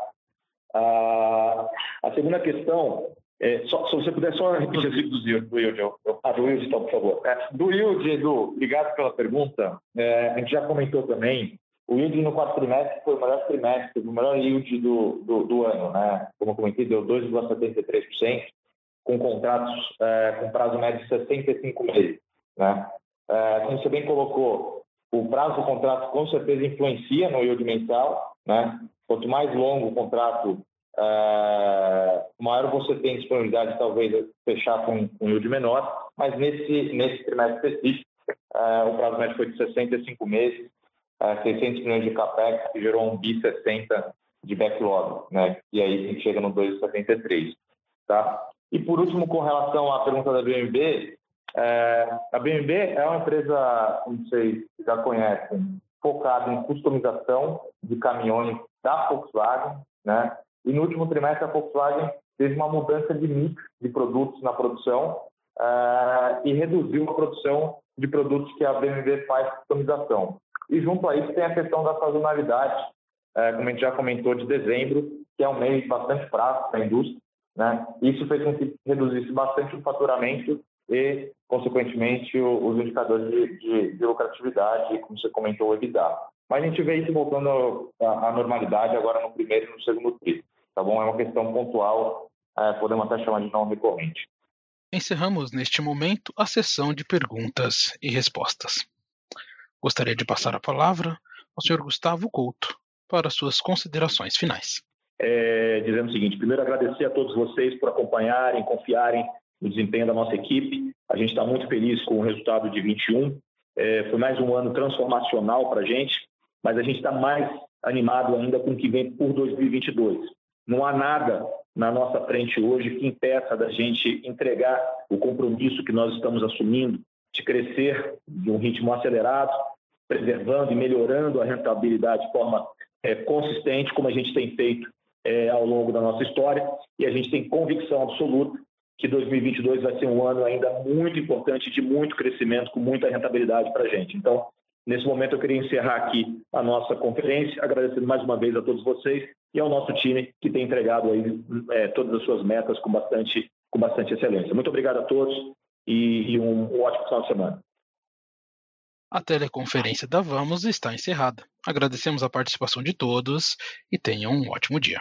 A, a segunda questão, é, só, se você puder só repetir assim, do yield, do yield, ah, do yield, então, por favor. É, do yield, Edu, obrigado pela pergunta. É, a gente já comentou também, o yield no quarto trimestre foi o melhor trimestre, o melhor yield do, do, do ano, né? Como eu comentei, deu 2,73%, com contratos é, com prazo médio de 65 meses, né? É, como você bem colocou, o prazo do contrato com certeza influencia no yield mensal, né? Quanto mais longo o contrato, é, maior você tem disponibilidade, talvez, fechar com um yield menor, mas nesse, nesse trimestre específico, é, o prazo médio foi de 65 meses, é, 600 milhões de capex, que gerou um bi 60 de backlog, né? E aí a gente chega no 2,73, tá? E por último, com relação à pergunta da BMB, é, a BMW é uma empresa, como vocês já conhecem, focada em customização de caminhões da Volkswagen, né? E no último trimestre a Volkswagen teve uma mudança de mix de produtos na produção é, e reduziu a produção de produtos que a BMW faz customização. E junto a isso tem a questão da sazonalidade, é, como a gente já comentou, de dezembro, que é um mês bastante fraco para a indústria. Né? Isso fez com que reduzisse bastante o faturamento e, consequentemente, os indicadores de, de, de lucratividade, como você comentou, o EBITDA. Mas a gente vê isso voltando à normalidade agora no primeiro e no segundo trimestre, tá bom? É uma questão pontual, é, podemos até chamar de não recorrente. Encerramos neste momento a sessão de perguntas e respostas. Gostaria de passar a palavra ao senhor Gustavo Couto para suas considerações finais. É, dizendo o seguinte: primeiro, agradecer a todos vocês por acompanharem, confiarem no desempenho da nossa equipe. A gente está muito feliz com o resultado de 21. É, foi mais um ano transformacional para a gente, mas a gente está mais animado ainda com o que vem por 2022. Não há nada na nossa frente hoje que impeça da gente entregar o compromisso que nós estamos assumindo de crescer de um ritmo acelerado, preservando e melhorando a rentabilidade de forma é, consistente, como a gente tem feito é, ao longo da nossa história. E a gente tem convicção absoluta que 2022 vai ser um ano ainda muito importante, de muito crescimento, com muita rentabilidade para a gente. Então, nesse momento, eu queria encerrar aqui a nossa conferência, agradecendo mais uma vez a todos vocês e ao nosso time que tem entregado aí é, todas as suas metas com bastante, com bastante excelência. Muito obrigado a todos e, e um, um ótimo final de semana. A teleconferência da Vamos está encerrada. Agradecemos a participação de todos e tenham um ótimo dia.